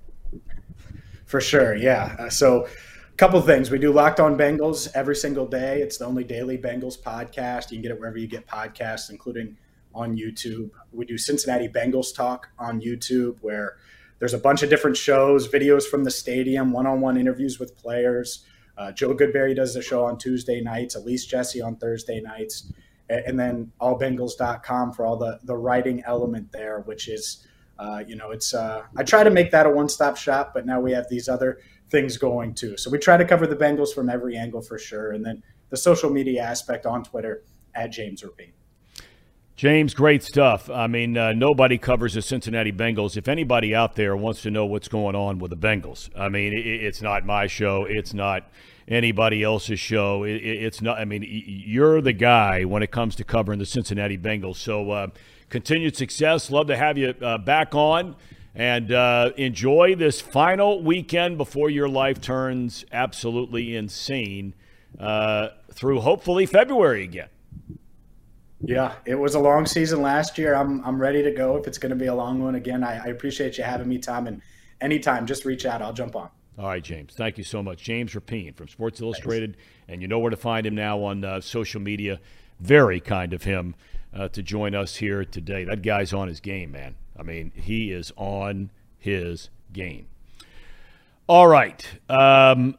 For sure, yeah. Uh, so a couple things. We do Locked On Bengals every single day. It's the only daily Bengals podcast. You can get it wherever you get podcasts, including on YouTube. We do Cincinnati Bengals Talk on YouTube, where there's a bunch of different shows, videos from the stadium, one-on-one interviews with players. Uh, Joe Goodberry does the show on Tuesday nights, Elise Jesse on Thursday nights, and then allbengals.com for all the the writing element there, which is, uh, you know, it's. Uh, I try to make that a one-stop shop, but now we have these other things going too. So we try to cover the Bengals from every angle for sure. And then the social media aspect on Twitter at James Rapien. James, great stuff. I mean, uh, nobody covers the Cincinnati Bengals. If anybody out there wants to know what's going on with the Bengals, I mean, it, it's not my show. It's not anybody else's show. It, it's not. I mean, you're the guy when it comes to covering the Cincinnati Bengals. So, uh, continued success. Love to have you uh, back on and uh, enjoy this final weekend before your life turns absolutely insane uh, through hopefully February again. Yeah, it was a long season last year. I'm I'm ready to go if it's going to be a long one again. I, I appreciate you having me, Thom. And anytime, just reach out. I'll jump on. All right, James. Thank you so much. James Rapien from Sports Illustrated. Thanks. And you know where to find him now on uh, social media. Very kind of him uh, to join us here today. That guy's on his game, man. I mean, he is on his game. All right. Um,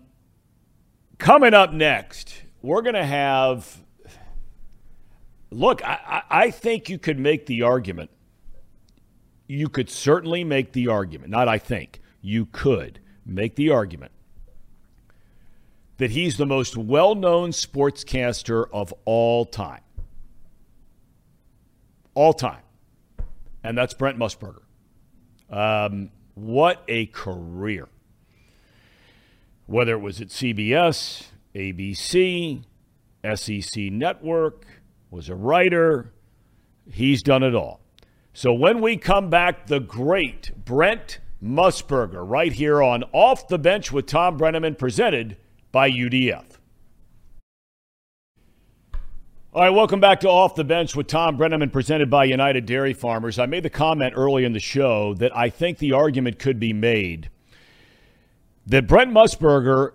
coming up next, we're going to have. Look, I, I think you could make the argument. You could certainly make the argument, not I think, you could make the argument that he's the most well known sportscaster of all time. All time and that's Brent Musburger. Um, what a career. Whether it was at CBS, ABC, SEC Network, was a writer, he's done it all. So when we come back, the great Brent Musburger right here on Off the Bench with Thom Brennaman, presented by UDF. All right, welcome back to Off the Bench with Thom Brennaman, presented by United Dairy Farmers. I made the comment early in the show that I think the argument could be made that Brent Musburger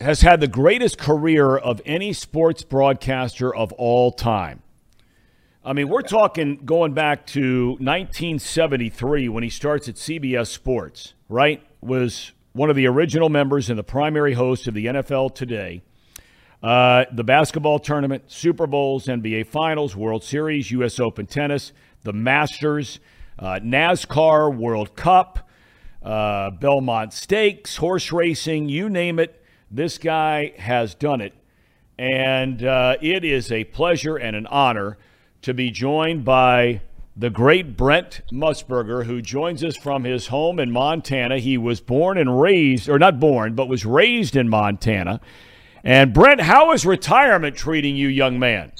has had the greatest career of any sports broadcaster of all time. I mean, we're talking going back to 1973 when he starts at CBS Sports, right? Was one of the original members and the primary host of the NFL Today. Uh, the basketball tournament, Super Bowls, NBA Finals, World Series, U.S. Open tennis, the Masters, uh, NASCAR, World Cup, uh, Belmont Stakes, horse racing, you name it. This guy has done it. And uh, it is a pleasure and an honor to be joined by the great Brent Musburger, who joins us from his home in Montana. He was born and raised, or not born, but was raised in Montana. And Brent, how is retirement treating you, young man?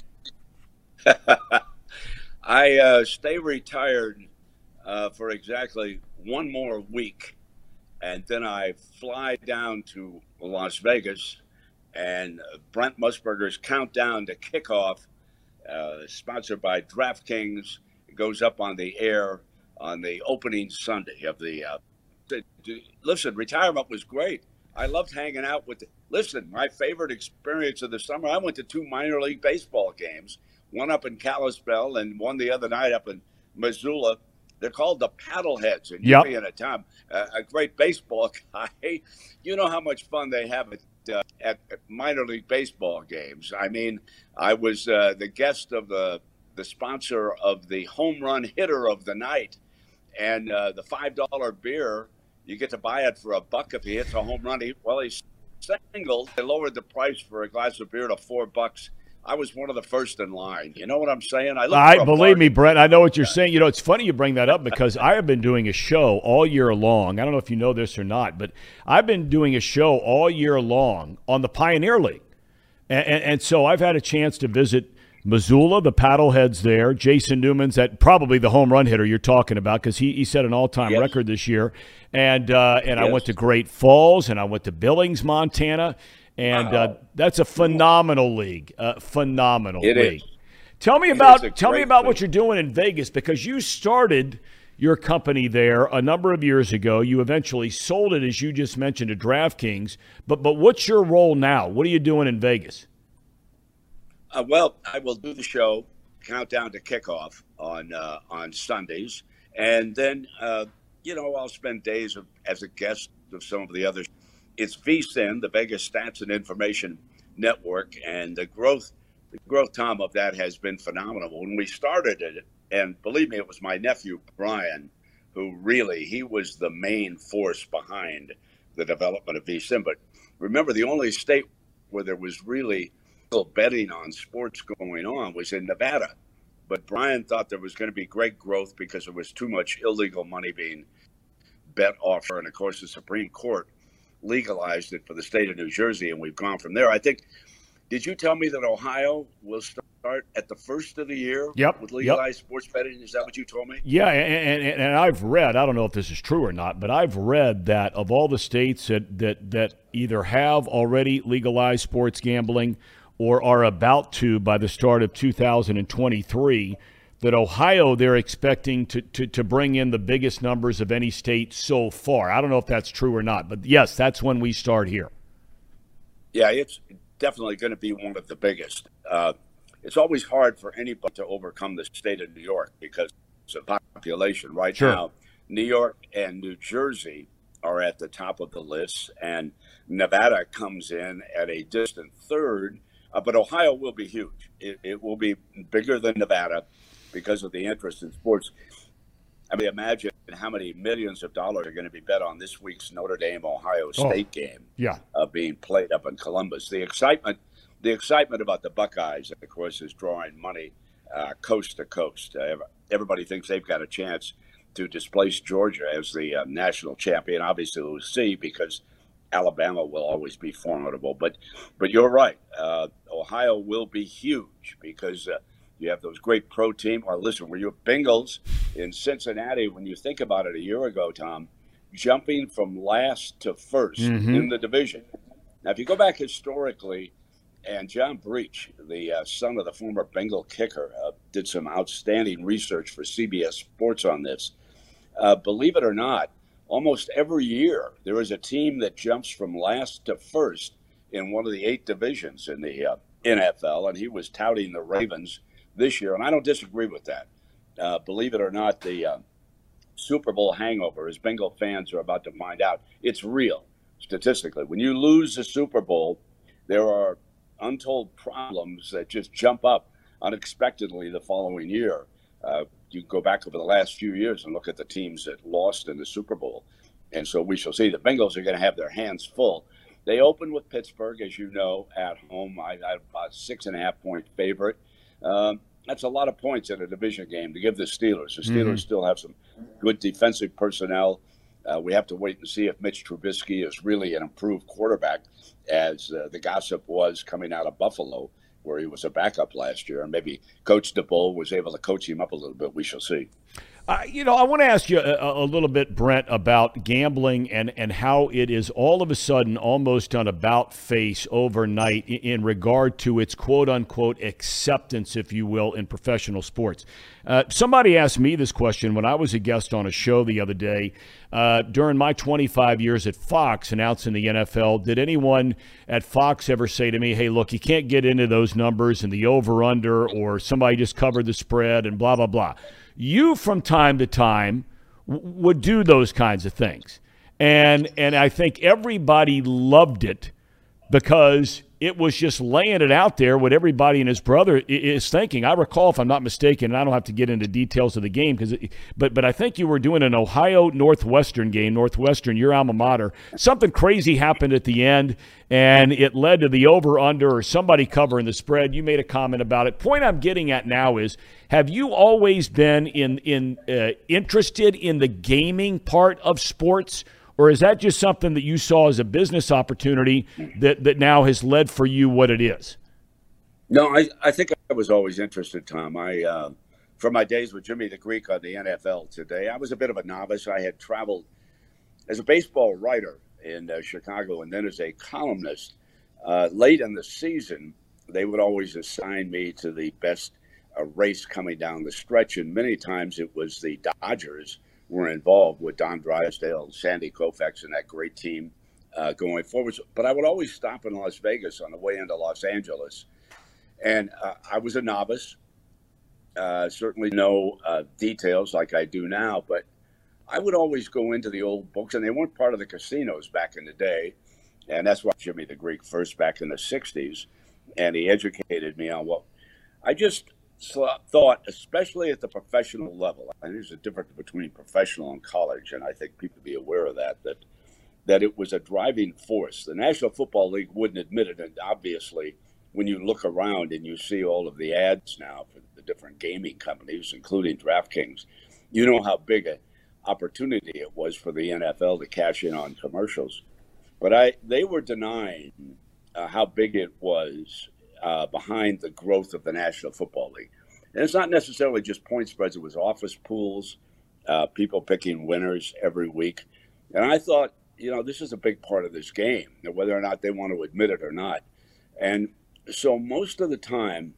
I uh, stay retired uh, for exactly one more week, and then I fly down to Las Vegas. And Brent Musburger's countdown to kickoff uh, sponsored by DraftKings. Goes up on the air on the opening Sunday of the. Uh, listen, retirement was great. I loved hanging out with. The, listen, my favorite experience of the summer. I went to two minor league baseball games. One up in Kalispell and one the other night up in Missoula. They're called the Paddleheads, and yep. you being a time uh, a great baseball guy, you know how much fun they have at uh, at minor league baseball games. I mean, I was uh, the guest of the the sponsor of the home run hitter of the night, and uh, the five dollar beer you get to buy it for a buck if he hits a home run. He, well, he's singled. They lowered the price for a glass of beer to four bucks I was one of the first in line. You know what I'm saying? I, I believe me, Brent. I know what you're saying. You know, it's funny you bring that up because I have been doing a show all year long. I don't know if you know this or not, but I've been doing a show all year long on the Pioneer League, and, and, and so I've had a chance to visit Missoula, the paddleheads there. Jason Newman's at probably the home run hitter you're talking about because he, he set an all time yes. record this year, and uh, and yes. I went to Great Falls and I went to Billings, Montana and uh, that's a phenomenal league. Uh, phenomenal it league. Is. Tell me about tell me about league. what you're doing in Vegas because you started your company there a number of years ago. You eventually sold it, as you just mentioned, to DraftKings. But but what's your role now? What are you doing in Vegas? Uh, well, I will do the show countdown to kickoff on uh, on Sundays, and then uh, you know I'll spend days of, as a guest of some of the other it's VSIN, the Vegas Stats and Information Network, and the growth, the growth, time of that has been phenomenal. When we started it, and believe me, it was my nephew Brian who really he was the main force behind the development of VSIN. But remember, the only state where there was really betting on sports going on was in Nevada. But Brian thought there was going to be great growth because there was too much illegal money being bet off. And of course, the Supreme Court legalized it for the state of New Jersey, and we've gone from there. I think. Did you tell me that Ohio will start at the first of the year yep, with legalized yep. sports betting? Is that what you told me? Yeah, and, and, and I've read. I don't know if this is true or not, but I've read that of all the states that that that either have already legalized sports gambling or are about to by the start of 2023 that Ohio they're expecting to, to, to bring in the biggest numbers of any state so far. I don't know if that's true or not, but yes, that's when we start here. Yeah, it's definitely going to be one of the biggest. Uh, it's always hard for anybody to overcome the state of New York because of population. Right sure. now, New York and New Jersey are at the top of the list, and Nevada comes in at a distant third. Uh, but Ohio will be huge. It, it will be bigger than Nevada because of the interest in sports. I mean, imagine how many millions of dollars are going to be bet on this week's Notre Dame Ohio oh, State oh, game. Yeah, uh, being played up in Columbus. The excitement, the excitement about the Buckeyes, of course, is drawing money uh, coast to coast. Uh, everybody thinks they've got a chance to displace Georgia as the uh, national champion. Obviously, we'll see because Alabama will always be formidable. But, but you're right. Uh, Ohio will be huge because uh, you have those great pro team. Or listen, were you Bengals in Cincinnati? When you think about it, a year ago, Thom, jumping from last to 1st mm-hmm. in the division. Now, if you go back historically, and John Breech, the uh, son of the former Bengal kicker, uh, did some outstanding research for CBS Sports on this. Uh, believe it or not, almost every year there is a team that jumps from last to first in one of the eight divisions in the uh, NFL, and he was touting the Ravens this year, and I don't disagree with that. Uh, believe it or not, the uh, Super Bowl hangover, as Bengal fans are about to find out, it's real statistically. When you lose the Super Bowl, there are untold problems that just jump up unexpectedly the following year. You go back over the last few years and look at the teams that lost in the Super Bowl. And so we shall see. The Bengals are going to have their hands full. They opened with Pittsburgh, as you know, at home. I, I about six and a half point favorite. Um, that's a lot of points in a division game to give the Steelers. The Steelers mm-hmm. still have some good defensive personnel. Uh, we have to wait and see if Mitch Trubisky is really an improved quarterback, as uh, the gossip was coming out of Buffalo, where he was a backup last year, and maybe Coach DeBoer was able to coach him up a little bit. We shall see. Uh, you know, I want to ask you a, a, little bit, Brent, about gambling and, and how it is all of a sudden almost on about face overnight in, in regard to its quote unquote acceptance, if you will, in professional sports. Uh, somebody asked me this question when I was a guest on a show the other day. Uh, during my 25 years at Fox announcing the NFL, did anyone at Fox ever say to me, hey, look, you can't get into those numbers and the over under, or somebody just covered the spread and blah, blah, blah? You from time to time w- would do those kinds of things. And and I think everybody loved it because it was just laying it out there what everybody and his brother is thinking. I recall, if I'm not mistaken, and I don't have to get into details of the game because, but but I think you were doing an Ohio Northwestern game, Northwestern, your alma mater. Something crazy happened at the end, and it led to the over under or somebody covering the spread. You made a comment about it. Point I'm getting at now is, have you always been in in uh, interested in the gaming part of sports? Or is that just something that you saw as a business opportunity that, that now has led for you what it is? No, I, I think I was always interested, Thom. I, uh, from my days with Jimmy the Greek on the NFL today, I was a bit of a novice. I had traveled as a baseball writer in uh, Chicago and then as a columnist. Uh, late in the season, they would always assign me to the best uh, race coming down the stretch, and many times it was the Dodgers were involved with Don Drysdale, Sandy Koufax, and that great team uh, going forward. But I would always stop in Las Vegas on the way into Los Angeles. And uh, I was a novice, uh, certainly no uh, details like I do now, but I would always go into the old books, and they weren't part of the casinos back in the day. And that's why Jimmy the Greek first back in the 60s. And he educated me on what I just thought, especially at the professional level, and there's a difference between professional and college, and I think people be aware of that, that that it was a driving force. The National Football League wouldn't admit it, and obviously, when you look around and you see all of the ads now for the different gaming companies, including DraftKings, you know how big an opportunity it was for the NFL to cash in on commercials. But I, they were denying uh, how big it was uh, behind the growth of the National Football League. And it's not necessarily just point spreads, it was office pools, uh, people picking winners every week. And I thought, you know, this is a big part of this game, whether or not they want to admit it or not. And so most of the time,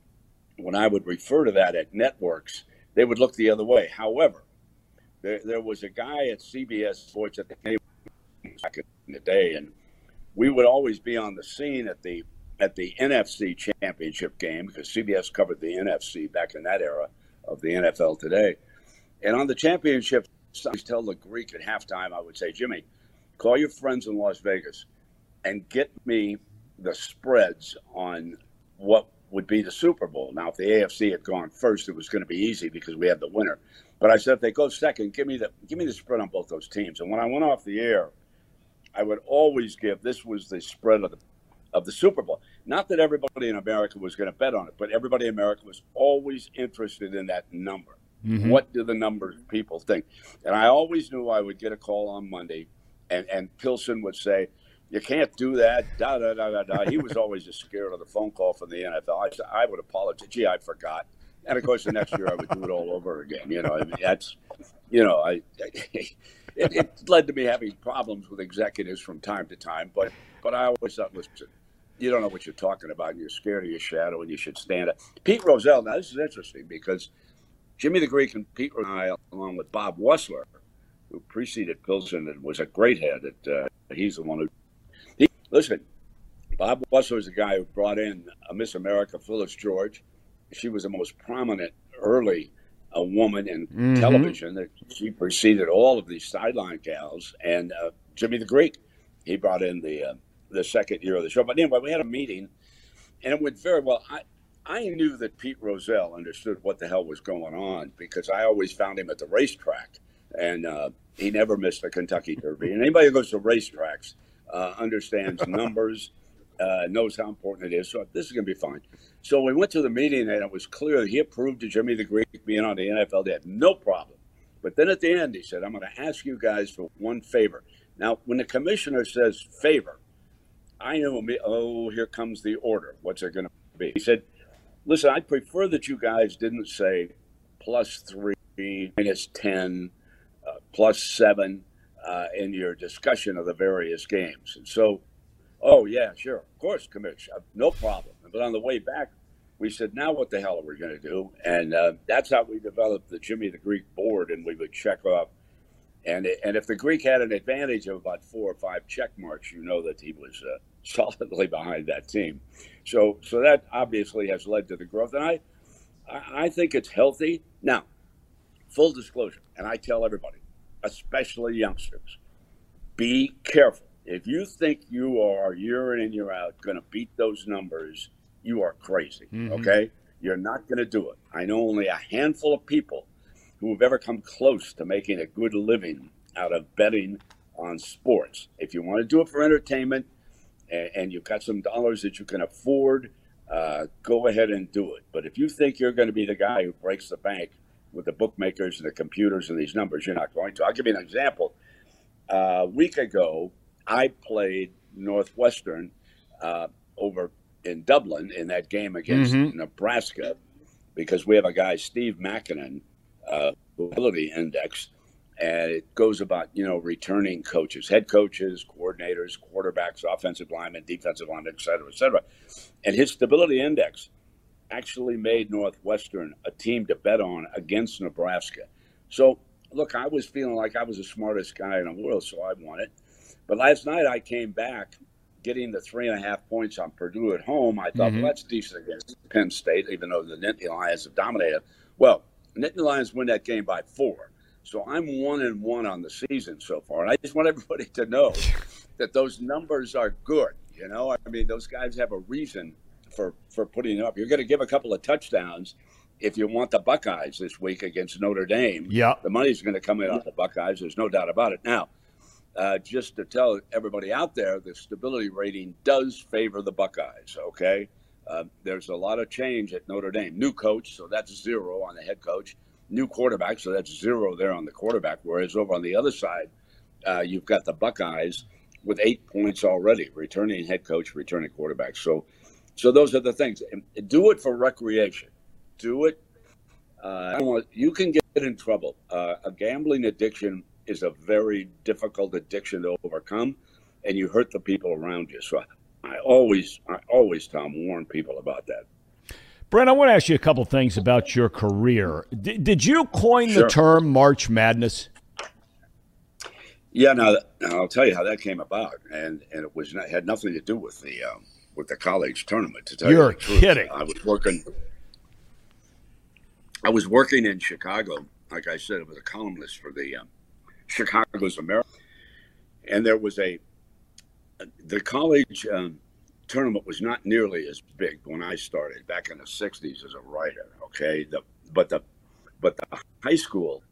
when I would refer to that at networks, they would look the other way. However, there, there was a guy at CBS Sports at the back in the day, and we would always be on the scene at the at the NFC championship game because CBS covered the NFC back in that era of the NFL today. And on the championship, I tell the Greek at halftime, I would say, Jimmy, call your friends in Las Vegas and get me the spreads on what would be the Super Bowl. Now, if the AFC had gone first, it was going to be easy because we had the winner. But I said, if they go second, give me the give me the spread on both those teams. And when I went off the air, I would always give this was the spread of the of the Super Bowl. Not that everybody in America was going to bet on it, but everybody in America was always interested in that number. Mm-hmm. What do the numbers people think? And I always knew I would get a call on Monday, and, and Pilson would say, You can't do that. Da, da, da, da, da. He was always just scared of the phone call from the NFL. I, I would apologize. Gee, I forgot. And of course, the next year I would do it all over again. You know, I mean, that's, you know, I, it, it led to me having problems with executives from time to time. But, but I always thought, listen, you don't know what you're talking about. And you're scared of your shadow, and you should stand up. Pete Rozelle. Now this is interesting because Jimmy the Greek and Pete and I, along with Bob Wussler, who preceded Pilson and was a great head. At uh, he's the one who. He, listen, Bob Wussler was the guy who brought in a Miss America, Phyllis George. She was the most prominent early a woman in Mhm. television. She preceded all of these sideline gals. And uh, Jimmy the Greek, he brought in the uh, the second year of the show. But anyway, we had a meeting, and it went very well. I I knew that Pete Rozelle understood what the hell was going on because I always found him at the racetrack, and uh, he never missed a Kentucky Derby. And anybody who goes to racetracks uh, understands numbers, uh, knows how important it is. So this is going to be fine. So we went to the meeting, and it was clear that he approved to Jimmy the Greek being on the NFL. They had no problem. But then at the end, he said, I'm going to ask you guys for one favor. Now, when the commissioner says favor, I imme- oh, here comes the order. What's it going to be? He said, listen, I'd prefer that you guys didn't say plus three, minus 10, uh, plus seven uh, in your discussion of the various games. And so, oh, yeah, sure. Of course, Commissioner. No problem. But on the way back, we said, now what the hell are we going to do? And uh, that's how we developed the Jimmy the Greek board, and we would check off. And, and if the Greek had an advantage of about four or five check marks, you know that he was uh, solidly behind that team. So, so that obviously has led to the growth. And I, I think it's healthy. Now, full disclosure, and I tell everybody, especially youngsters, be careful. If you think you are year in and year out going to beat those numbers, you are crazy. Mhm. Okay? You're not going to do it. I know only a handful of people who have ever come close to making a good living out of betting on sports. If you want to do it for entertainment and, and you've got some dollars that you can afford, uh, go ahead and do it. But if you think you're going to be the guy who breaks the bank with the bookmakers and the computers and these numbers, you're not going to. I'll give you an example. Uh, a week ago, I played Northwestern uh, over in Dublin in that game against Mhm. Nebraska because we have a guy, Steve Makinen, uh, ability index, and it goes about you know returning coaches, head coaches, coordinators, quarterbacks, offensive linemen, defensive linemen, et cetera, et cetera. And his stability index actually made Northwestern a team to bet on against Nebraska. So look, I was feeling like I was the smartest guy in the world, so I won it. But last night I came back getting the three and a half points on Purdue at home. I thought, Mhm. well, that's decent against Penn State, even though the Nittany Lions have dominated. Well, Nittany Lions win that game by four. So I'm one and one on the season so far. And I just want everybody to know that those numbers are good. You know, I mean, those guys have a reason for, for putting it up. You're going to give a couple of touchdowns if you want the Buckeyes this week against Notre Dame. Yeah. The money's going to come in on the Buckeyes. There's no doubt about it. Now, uh, just to tell everybody out there, the stability rating does favor the Buckeyes. Okay, uh, there's a lot of change at Notre Dame. New coach, so that's zero on the head coach. New quarterback, so that's zero there on the quarterback. Whereas over on the other side, uh, you've got the Buckeyes with eight points already. Returning head coach, returning quarterback. So, so those are the things. Do it for recreation. Do it. Uh, I want, you can get in trouble. Uh, a gambling addiction is a very difficult addiction to overcome, and you hurt the people around you. So I always, I always, Thom, warn people about that. Brent, I want to ask you a couple things about your career. D- did you coin the term March Madness? Yeah, now, now I'll tell you how that came about, and and it was not, had nothing to do with the um, with the college tournament. To tell You're you kidding. I was working. I was working in Chicago. Like I said, I was a columnist for the um, Chicago's America, and there was a the college um, tournament was not nearly as big when I started back in the '60s as a writer. Okay, the but the but the high school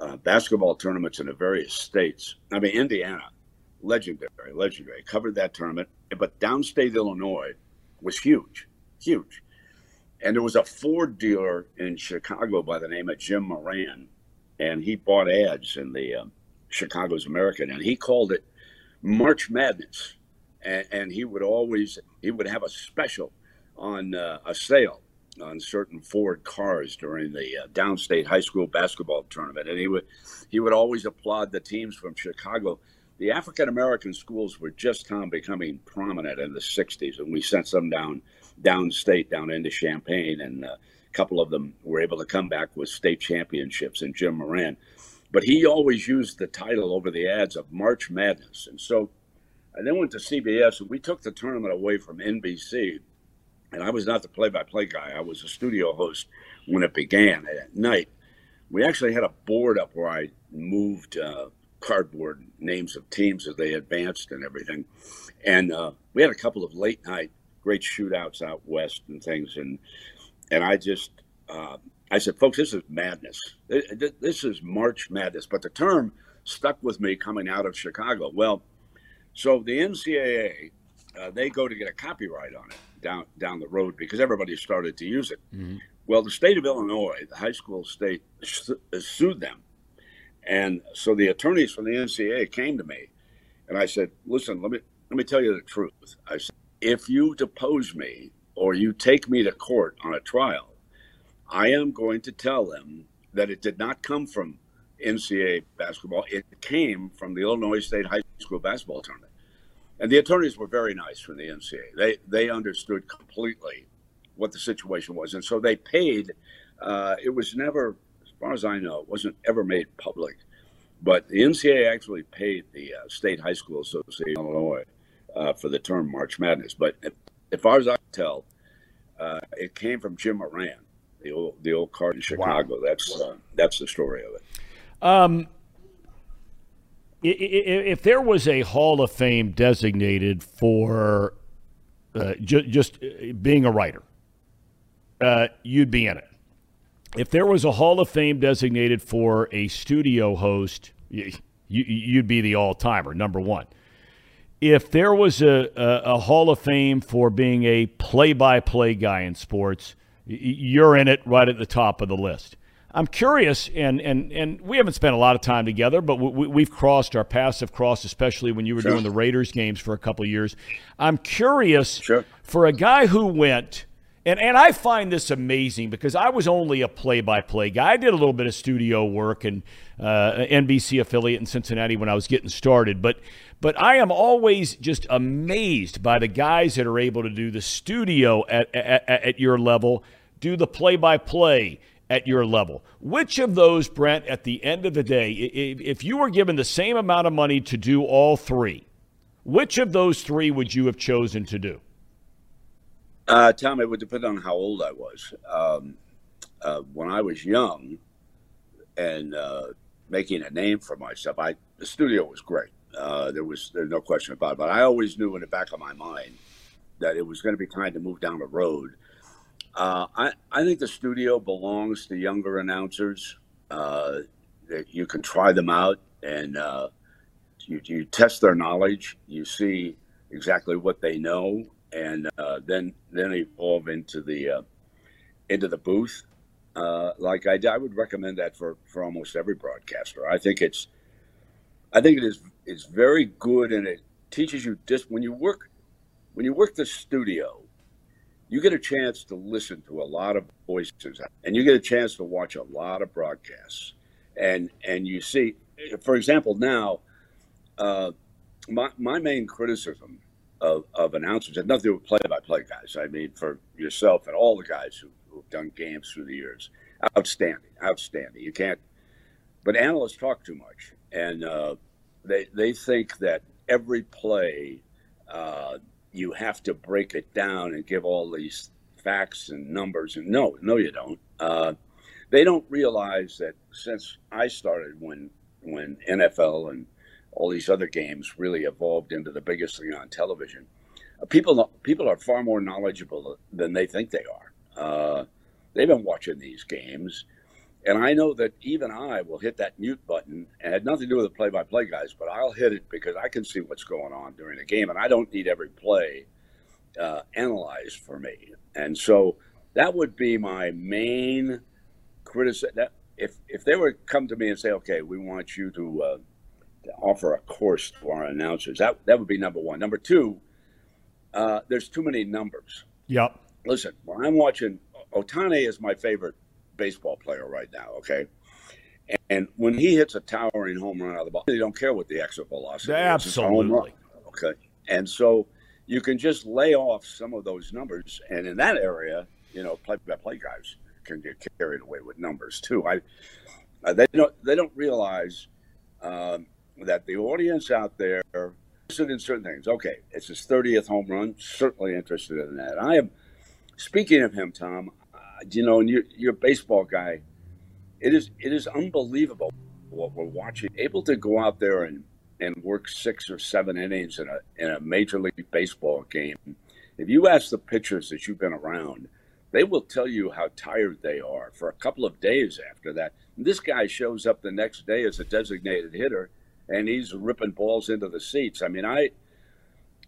uh, basketball tournaments in the various states. I mean, Indiana, legendary, legendary, covered that tournament. But downstate Illinois was huge, huge. And there was a Ford dealer in Chicago by the name of Jim Moran, and he bought ads in the um, Chicago's American, and he called it March Madness. And, and he would always he would have a special on uh, a sale on certain Ford cars during the uh, downstate high school basketball tournament, and he would he would always applaud the teams from Chicago. The African American schools were just Tom becoming prominent in the '60s, and we sent some down downstate, down into Champaign, and uh, a couple of them were able to come back with state championships. And Jim Moran, but he always used the title over the ads of March Madness, and so I then went to CBS, and we took the tournament away from NBC. And I was not the play-by-play guy; I was a studio host when it began at night. We actually had a board up where I moved uh, cardboard names of teams as they advanced and everything. And uh, we had a couple of late night great shootouts out west and things. And and I just uh, I said, folks, this is madness. This is March Madness. But the term stuck with me coming out of Chicago. Well, so the NCAA uh, they go to get a copyright on it down down the road because everybody started to use it. Mm-hmm. Well, the state of Illinois, the high school state, sued them and so the attorneys from the NCAA came to me, and I said, "Listen, let me let me tell you the truth." I said, "If you depose me or you take me to court on a trial, I am going to tell them that it did not come from NCAA basketball. It came from the Illinois State High School basketball tournament." And the attorneys were very nice from the NCAA. They they understood completely what the situation was, and so they paid. Uh, it was never as far as I know, it wasn't ever made public. But the NCAA actually paid the uh, State High School Association of Illinois uh, for the term March Madness. But as far as I can tell, uh, it came from Jim Moran, the old the old card in Chicago. Wow. That's uh, that's the story of it. Um, if there was a Hall of Fame designated for uh, ju- just uh, being a writer, you'd be in it if there was a Hall of Fame designated for a studio host, you, would be the all timer, number one. If there was a, a, a, Hall of Fame for being a play by play guy in sports, you're in it right at the top of the list. I'm curious, and, and, and we haven't spent a lot of time together, but we, have crossed our paths have crossed, especially when you were sure. doing the Raiders games for a couple of years. I'm curious sure. for a guy who went and, and I find this amazing because I was only a play by play guy. I did a little bit of studio work and uh, NBC affiliate in Cincinnati when I was getting started. But, but I am always just amazed by the guys that are able to do the studio at, at, at your level, do the play by play at your level. Which of those, Brent, at the end of the day, if you were given the same amount of money to do all three, which of those three would you have chosen to do? Uh, Thom, it would depend on how old I was. Um, uh, when I was young and uh, making a name for myself, I the studio was great. Uh, there was there's no question about it. But I always knew in the back of my mind that it was going to be time to move down the road. Uh, I I think the studio belongs to younger announcers. Uh, you can try them out and you, you test their knowledge. You see exactly what they know and uh, then then evolve into the uh, into the booth. Uh, like I, I would recommend that for, for almost every broadcaster. I think it's I think it is it's very good and it teaches you just when you work when you work the studio, you get a chance to listen to a lot of voices and you get a chance to watch a lot of broadcasts and and you see for example now uh, my, my main criticism of, of announcers. Had nothing to do with play-by-play guys. I mean, for yourself and all the guys who, who've done games through the years, outstanding, outstanding. You can't. But analysts talk too much, and uh, they they think that every play uh, you have to break it down and give all these facts and numbers. And no, no, you don't. Uh, they don't realize that since I started when when NFL and all these other games really evolved into the biggest thing on television. Uh, people people are far more knowledgeable than they think they are. Uh, they've been watching these games, and I know that even I will hit that mute button. And it had nothing to do with the play-by-play guys, but I'll hit it because I can see what's going on during the game, and I don't need every play uh, analyzed for me. And so that would be my main criticism. If if they were to come to me and say, "Okay, we want you to," uh, to offer a course to our announcers. That that would be number one. Number two, uh, there's too many numbers. Yep. Listen, when I'm watching, Ohtani is my favorite baseball player right now. Okay. And when he hits a towering home run out of the ball, they don't care what the exit velocity Absolutely. is. Okay. And so you can just lay off some of those numbers. And in that area, you know, play by play guys can get carried away with numbers too. I, uh, they don't, they don't realize um, that the audience out there interested in certain things. Okay, it's his 30th home run. Certainly interested in that. I am. Speaking of him, Thom, you know, and you're, you're a baseball guy. It is it is unbelievable what we're watching. Able to go out there and, and work six or seven innings in a in a major league baseball game. If you ask the pitchers that you've been around, they will tell you how tired they are for a couple of days after that. This guy shows up the next day as a designated hitter and he's ripping balls into the seats. I mean, I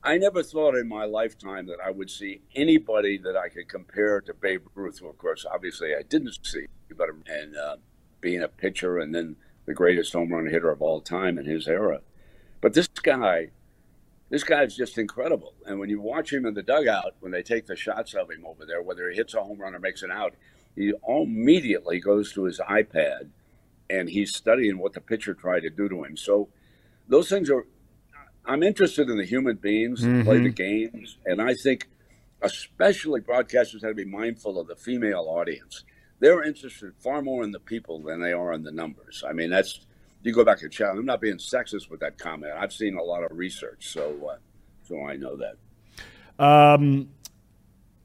I never thought in my lifetime that I would see anybody that I could compare to Babe Ruth, who, of course, obviously I didn't see, but and uh, being a pitcher and then the greatest home run hitter of all time in his era. But this guy, this guy's just incredible. And when you watch him in the dugout, when they take the shots of him over there, whether he hits a home run or makes an out, he immediately goes to his iPad and he's studying what the pitcher tried to do to him. So those things are. I'm interested in the human beings mm-hmm. that play the mm-hmm. games, and I think especially broadcasters have to be mindful of the female audience. They're interested far more in the people than they are in the numbers. I mean, that's you go back to chat. I'm not being sexist with that comment. I've seen a lot of research, so uh, so I know that. Um,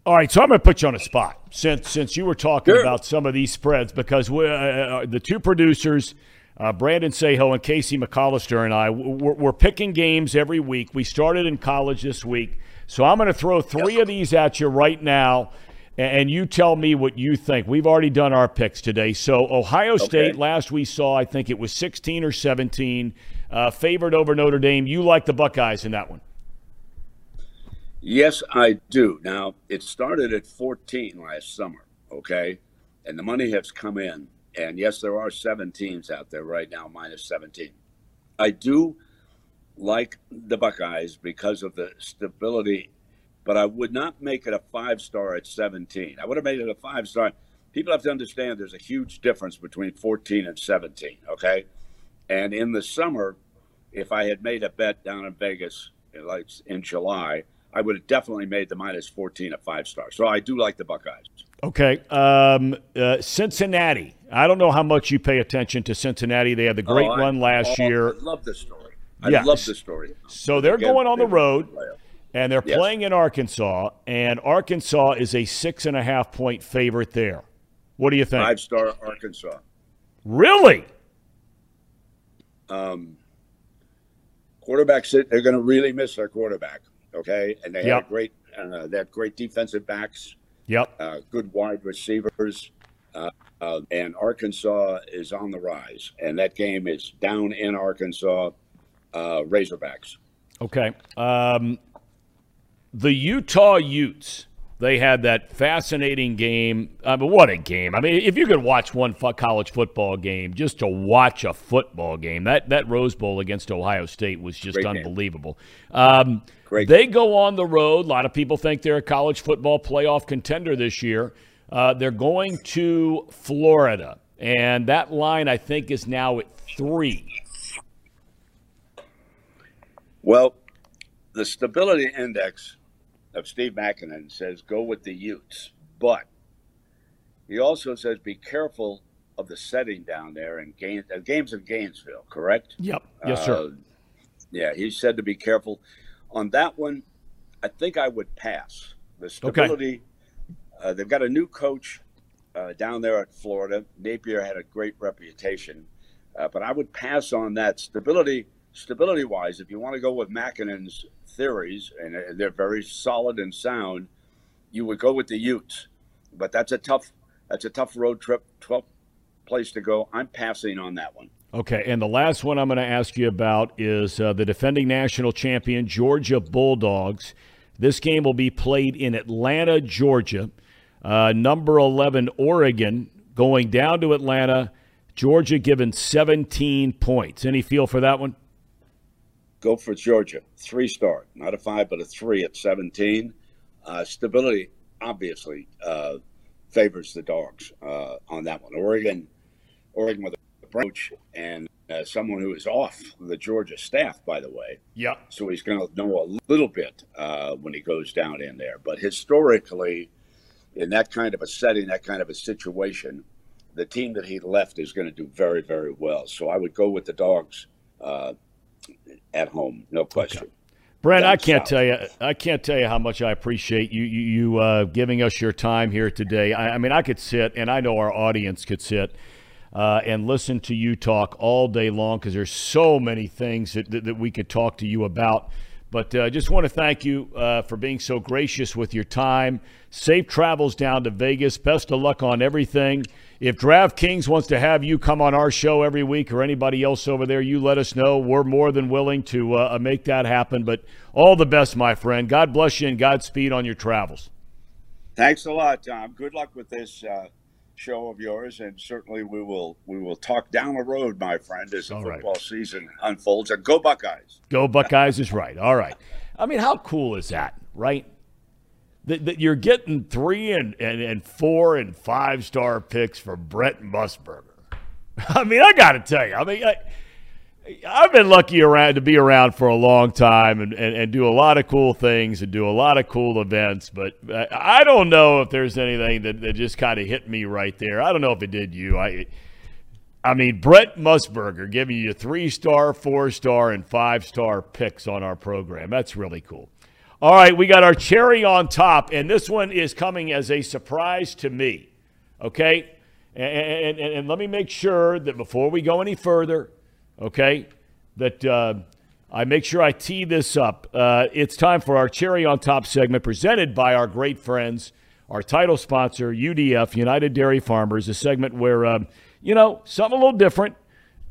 all right, so I'm going to put you on a spot since since you were talking sure. about some of these spreads because we, uh, uh, the two producers, uh, Brandon Saho and Casey McCollister and I, we're, we're, picking games every week. We started in college this week, so I'm going to throw three of these at you right now, and, and, you tell me what you think. We've already done our picks today. So Ohio okay. State, last we saw, I think it was 16 or 17, uh, favored over Notre Dame. You like the Buckeyes in that one? Yes, I do. Now, it started at 14 last summer, okay? And the money has come in. And yes, there are seven teams out there right now, minus 17. I do like the Buckeyes because of the stability, but I would not make it a five star at 17. I would have made it a five star. People have to understand there's a huge difference between 14 and 17, okay? And in the summer, if I had made a bet down in Vegas, like in July, I would have definitely made the minus 14 a five star. So I do like the Buckeyes. Okay. Um, uh, Cincinnati. I don't know how much you pay attention to Cincinnati. They had the great oh, run last oh, year. I love this story. I yes. love this story. So they're Again, going on the road, and they're yes. playing in Arkansas, and Arkansas is a six and a half point favorite there. What do you think? Five star Arkansas. Really? Um, quarterbacks, they're going to really miss their quarterback. Okay, and they yep. had great uh, they had great defensive backs. Yep. Uh, good wide receivers. Uh, uh, and Arkansas is on the rise, and that game is down in Arkansas. Uh, Razorbacks. Okay. Um, the Utah Utes they had that fascinating game. I mean, what a game! I mean, if you could watch one college football game, just to watch a football game, that that Rose Bowl against Ohio State was just Great unbelievable. Um, Great. They go on the road. A lot of people think they're a college football playoff contender this year. Uh, they're going to Florida, and that line I think is now at three. Well, the stability index of Steve Makinen says go with the Utes, but he also says be careful of the setting down there in Gaines, uh, games in Gainesville. Correct? Yep. Yes, sir. Uh, yeah, he said to be careful. On that one, I think I would pass. The stability. Okay. Uh, they've got a new coach uh, down there at Florida. Napier had a great reputation, uh, but I would pass on that stability. Stability wise, if you want to go with Makinen's theories, and they're very solid and sound, you would go with the Utes. But that's a tough that's a tough road trip, tough place to go. I'm passing on that one. Okay, and the last one I'm going to ask you about is uh, the defending national champion Georgia Bulldogs. This game will be played in Atlanta, Georgia. Uh, number 11, Oregon, going down to Atlanta. Georgia given 17 points. Any feel for that one? go for Georgia. Three star, not a five, but a three at 17. Uh, stability obviously uh, favors the dogs uh, on that one. Oregon, Oregon with a approach and uh, someone who is off the Georgia staff, by the way. Yeah. So he's going to know a little bit uh, when he goes down in there. But historically, in that kind of a setting, that kind of a situation, the team that he left is going to do very, very well. So I would go with the dogs uh, at home, no question. Okay. Brent, I can't south. tell you. I can't tell you how much I appreciate you you, you uh, giving us your time here today. I, I, mean, I could sit, and I know our audience could sit uh, and listen to you talk all day long because there's so many things that, that, that, we could talk to you about. But I uh, just want to thank you uh, for being so gracious with your time. Safe travels down to Vegas. Best of luck on everything. If DraftKings wants to have you come on our show every week or anybody else over there, you let us know. We're more than willing to uh, uh, make that happen. But all the best, my friend. God bless you and Godspeed on your travels. Thanks a lot, Thom. Good luck with this uh, show of yours, and certainly we will we will talk down the road, my friend, as the all football right. season unfolds. And go Buckeyes! Go Buckeyes is right. All right. I mean, how cool is that, right? that, that you're getting three and, and, and four and five star picks for Brent Musburger. I mean, I got to tell you, I mean, I, I've been lucky around to be around for a long time and, and, and, do a lot of cool things and do a lot of cool events, but uh, I don't know if there's anything that, that just kind of hit me right there. I don't know if it did you. I I mean, Brent Musburger giving you three star, four star, and five star picks on our program. That's really cool. All right, we got our cherry on top, and this one is coming as a surprise to me. Okay? And, and, and let me make sure that before we go any further, okay, that uh, I make sure I tee this up. Uh, it's time for our cherry on top segment presented by our great friends, our title sponsor, UDF, United Dairy Farmers, a segment where, um, you know, something a little different,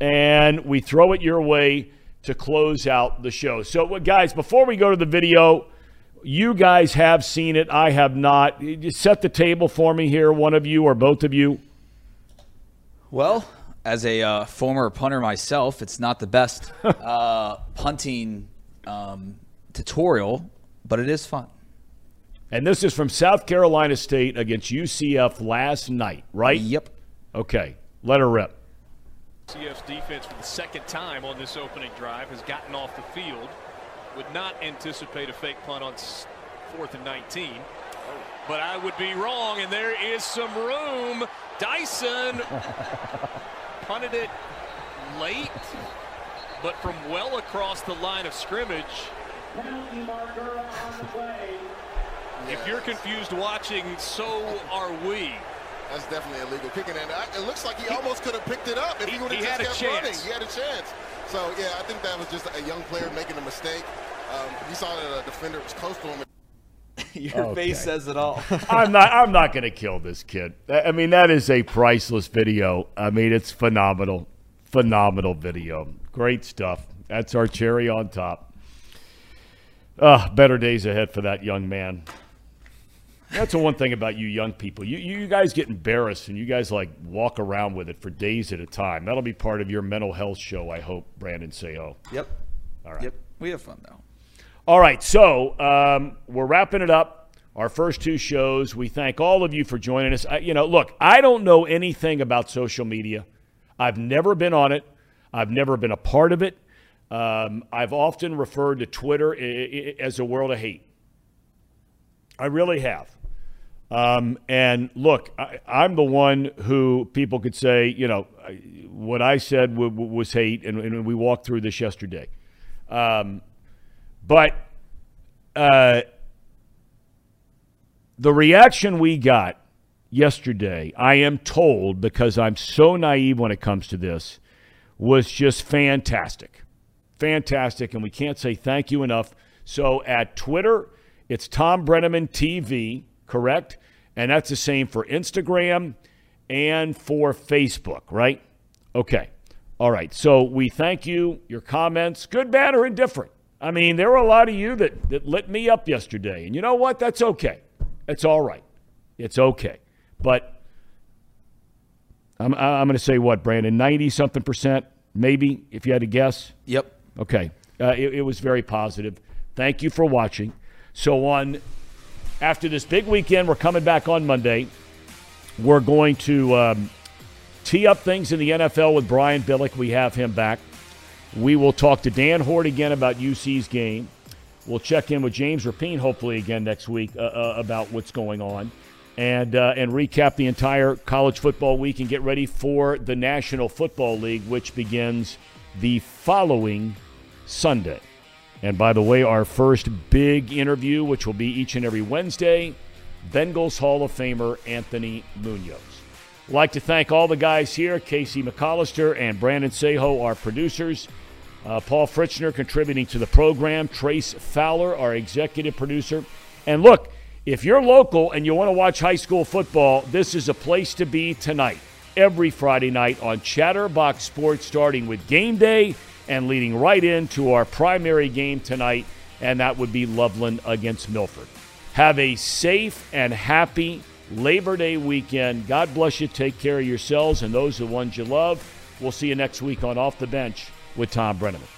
and we throw it your way to close out the show. So, guys, before we go to the video, you guys have seen it. I have not. You set the table for me here, one of you or both of you. Well, as a uh, former punter myself, it's not the best uh, punting um, tutorial, but it is fun. And this is from South Carolina State against UCF last night, right? Yep. Okay, let her rip. UCF's defense for the second time on this opening drive has gotten off the field would not anticipate a fake punt on fourth and 19. But I would be wrong, and there is some room. Dyson punted it late, but from well across the line of scrimmage. if you're confused watching, so are we. That's definitely illegal kicking, and it looks like he almost could have picked it up if he, he would have just kept chance. running. He had a chance. So yeah, I think that was just a young player making a mistake. Um, he saw that a defender was close to him. Your okay. face says it all. I'm not. I'm not going to kill this kid. I mean, that is a priceless video. I mean, it's phenomenal, phenomenal video. Great stuff. That's our cherry on top. Uh, better days ahead for that young man. That's the one thing about you young people. You you guys get embarrassed and you guys like walk around with it for days at a time. That'll be part of your mental health show, I hope, Brandon Saho. Yep. All right. Yep. We have fun though. All right, so um, we're wrapping it up. Our first two shows. We thank all of you for joining us. I, you know, look, I don't know anything about social media. I've never been on it. I've never been a part of it. Um, I've often referred to Twitter as a world of hate. I really have. Um, and look, I, am the one who people could say, you know, what I said was hate, and, and, we walked through this yesterday. Um, but uh, the reaction we got yesterday, I am told, because I'm so naive when it comes to this, was just fantastic. Fantastic. And we can't say thank you enough. So at Twitter, it's Thom Brennaman TV, correct? And that's the same for Instagram and for Facebook, right? Okay. All right. So we thank you, your comments, good, bad, or indifferent. I mean, there were a lot of you that, that lit me up yesterday. And you know what? That's okay. It's all right. It's okay. But I'm, I'm going to say what, Brandon? 90 something percent, maybe, if you had to guess? Yep. Okay. Uh, it, it was very positive. Thank you for watching. So, on after this big weekend, we're coming back on Monday. We're going to um, tee up things in the NFL with Brian Billick. We have him back. We will talk to Dan Hoard again about UC's game. We'll check in with James Rapien hopefully again next week uh, uh, about what's going on, and uh, and recap the entire college football week and get ready for the National Football League, which begins the following Sunday. And by the way, our first big interview, which will be each and every Wednesday, Bengals Hall of Famer Anthony Munoz. I'd like to thank all the guys here Casey McCollister and Brandon Saho, our producers. Uh, Paul Fritzner contributing to the program. Trace Fowler, our executive producer. And look, if you're local and you want to watch high school football, this is a place to be tonight. Every Friday night on Chatterbox Sports, starting with game day and leading right into our primary game tonight, and that would be Loveland against Milford. Have a safe and happy Labor Day weekend. God bless you. Take care of yourselves and those the ones you love. We'll see you next week on Off the Bench with Thom Brennaman.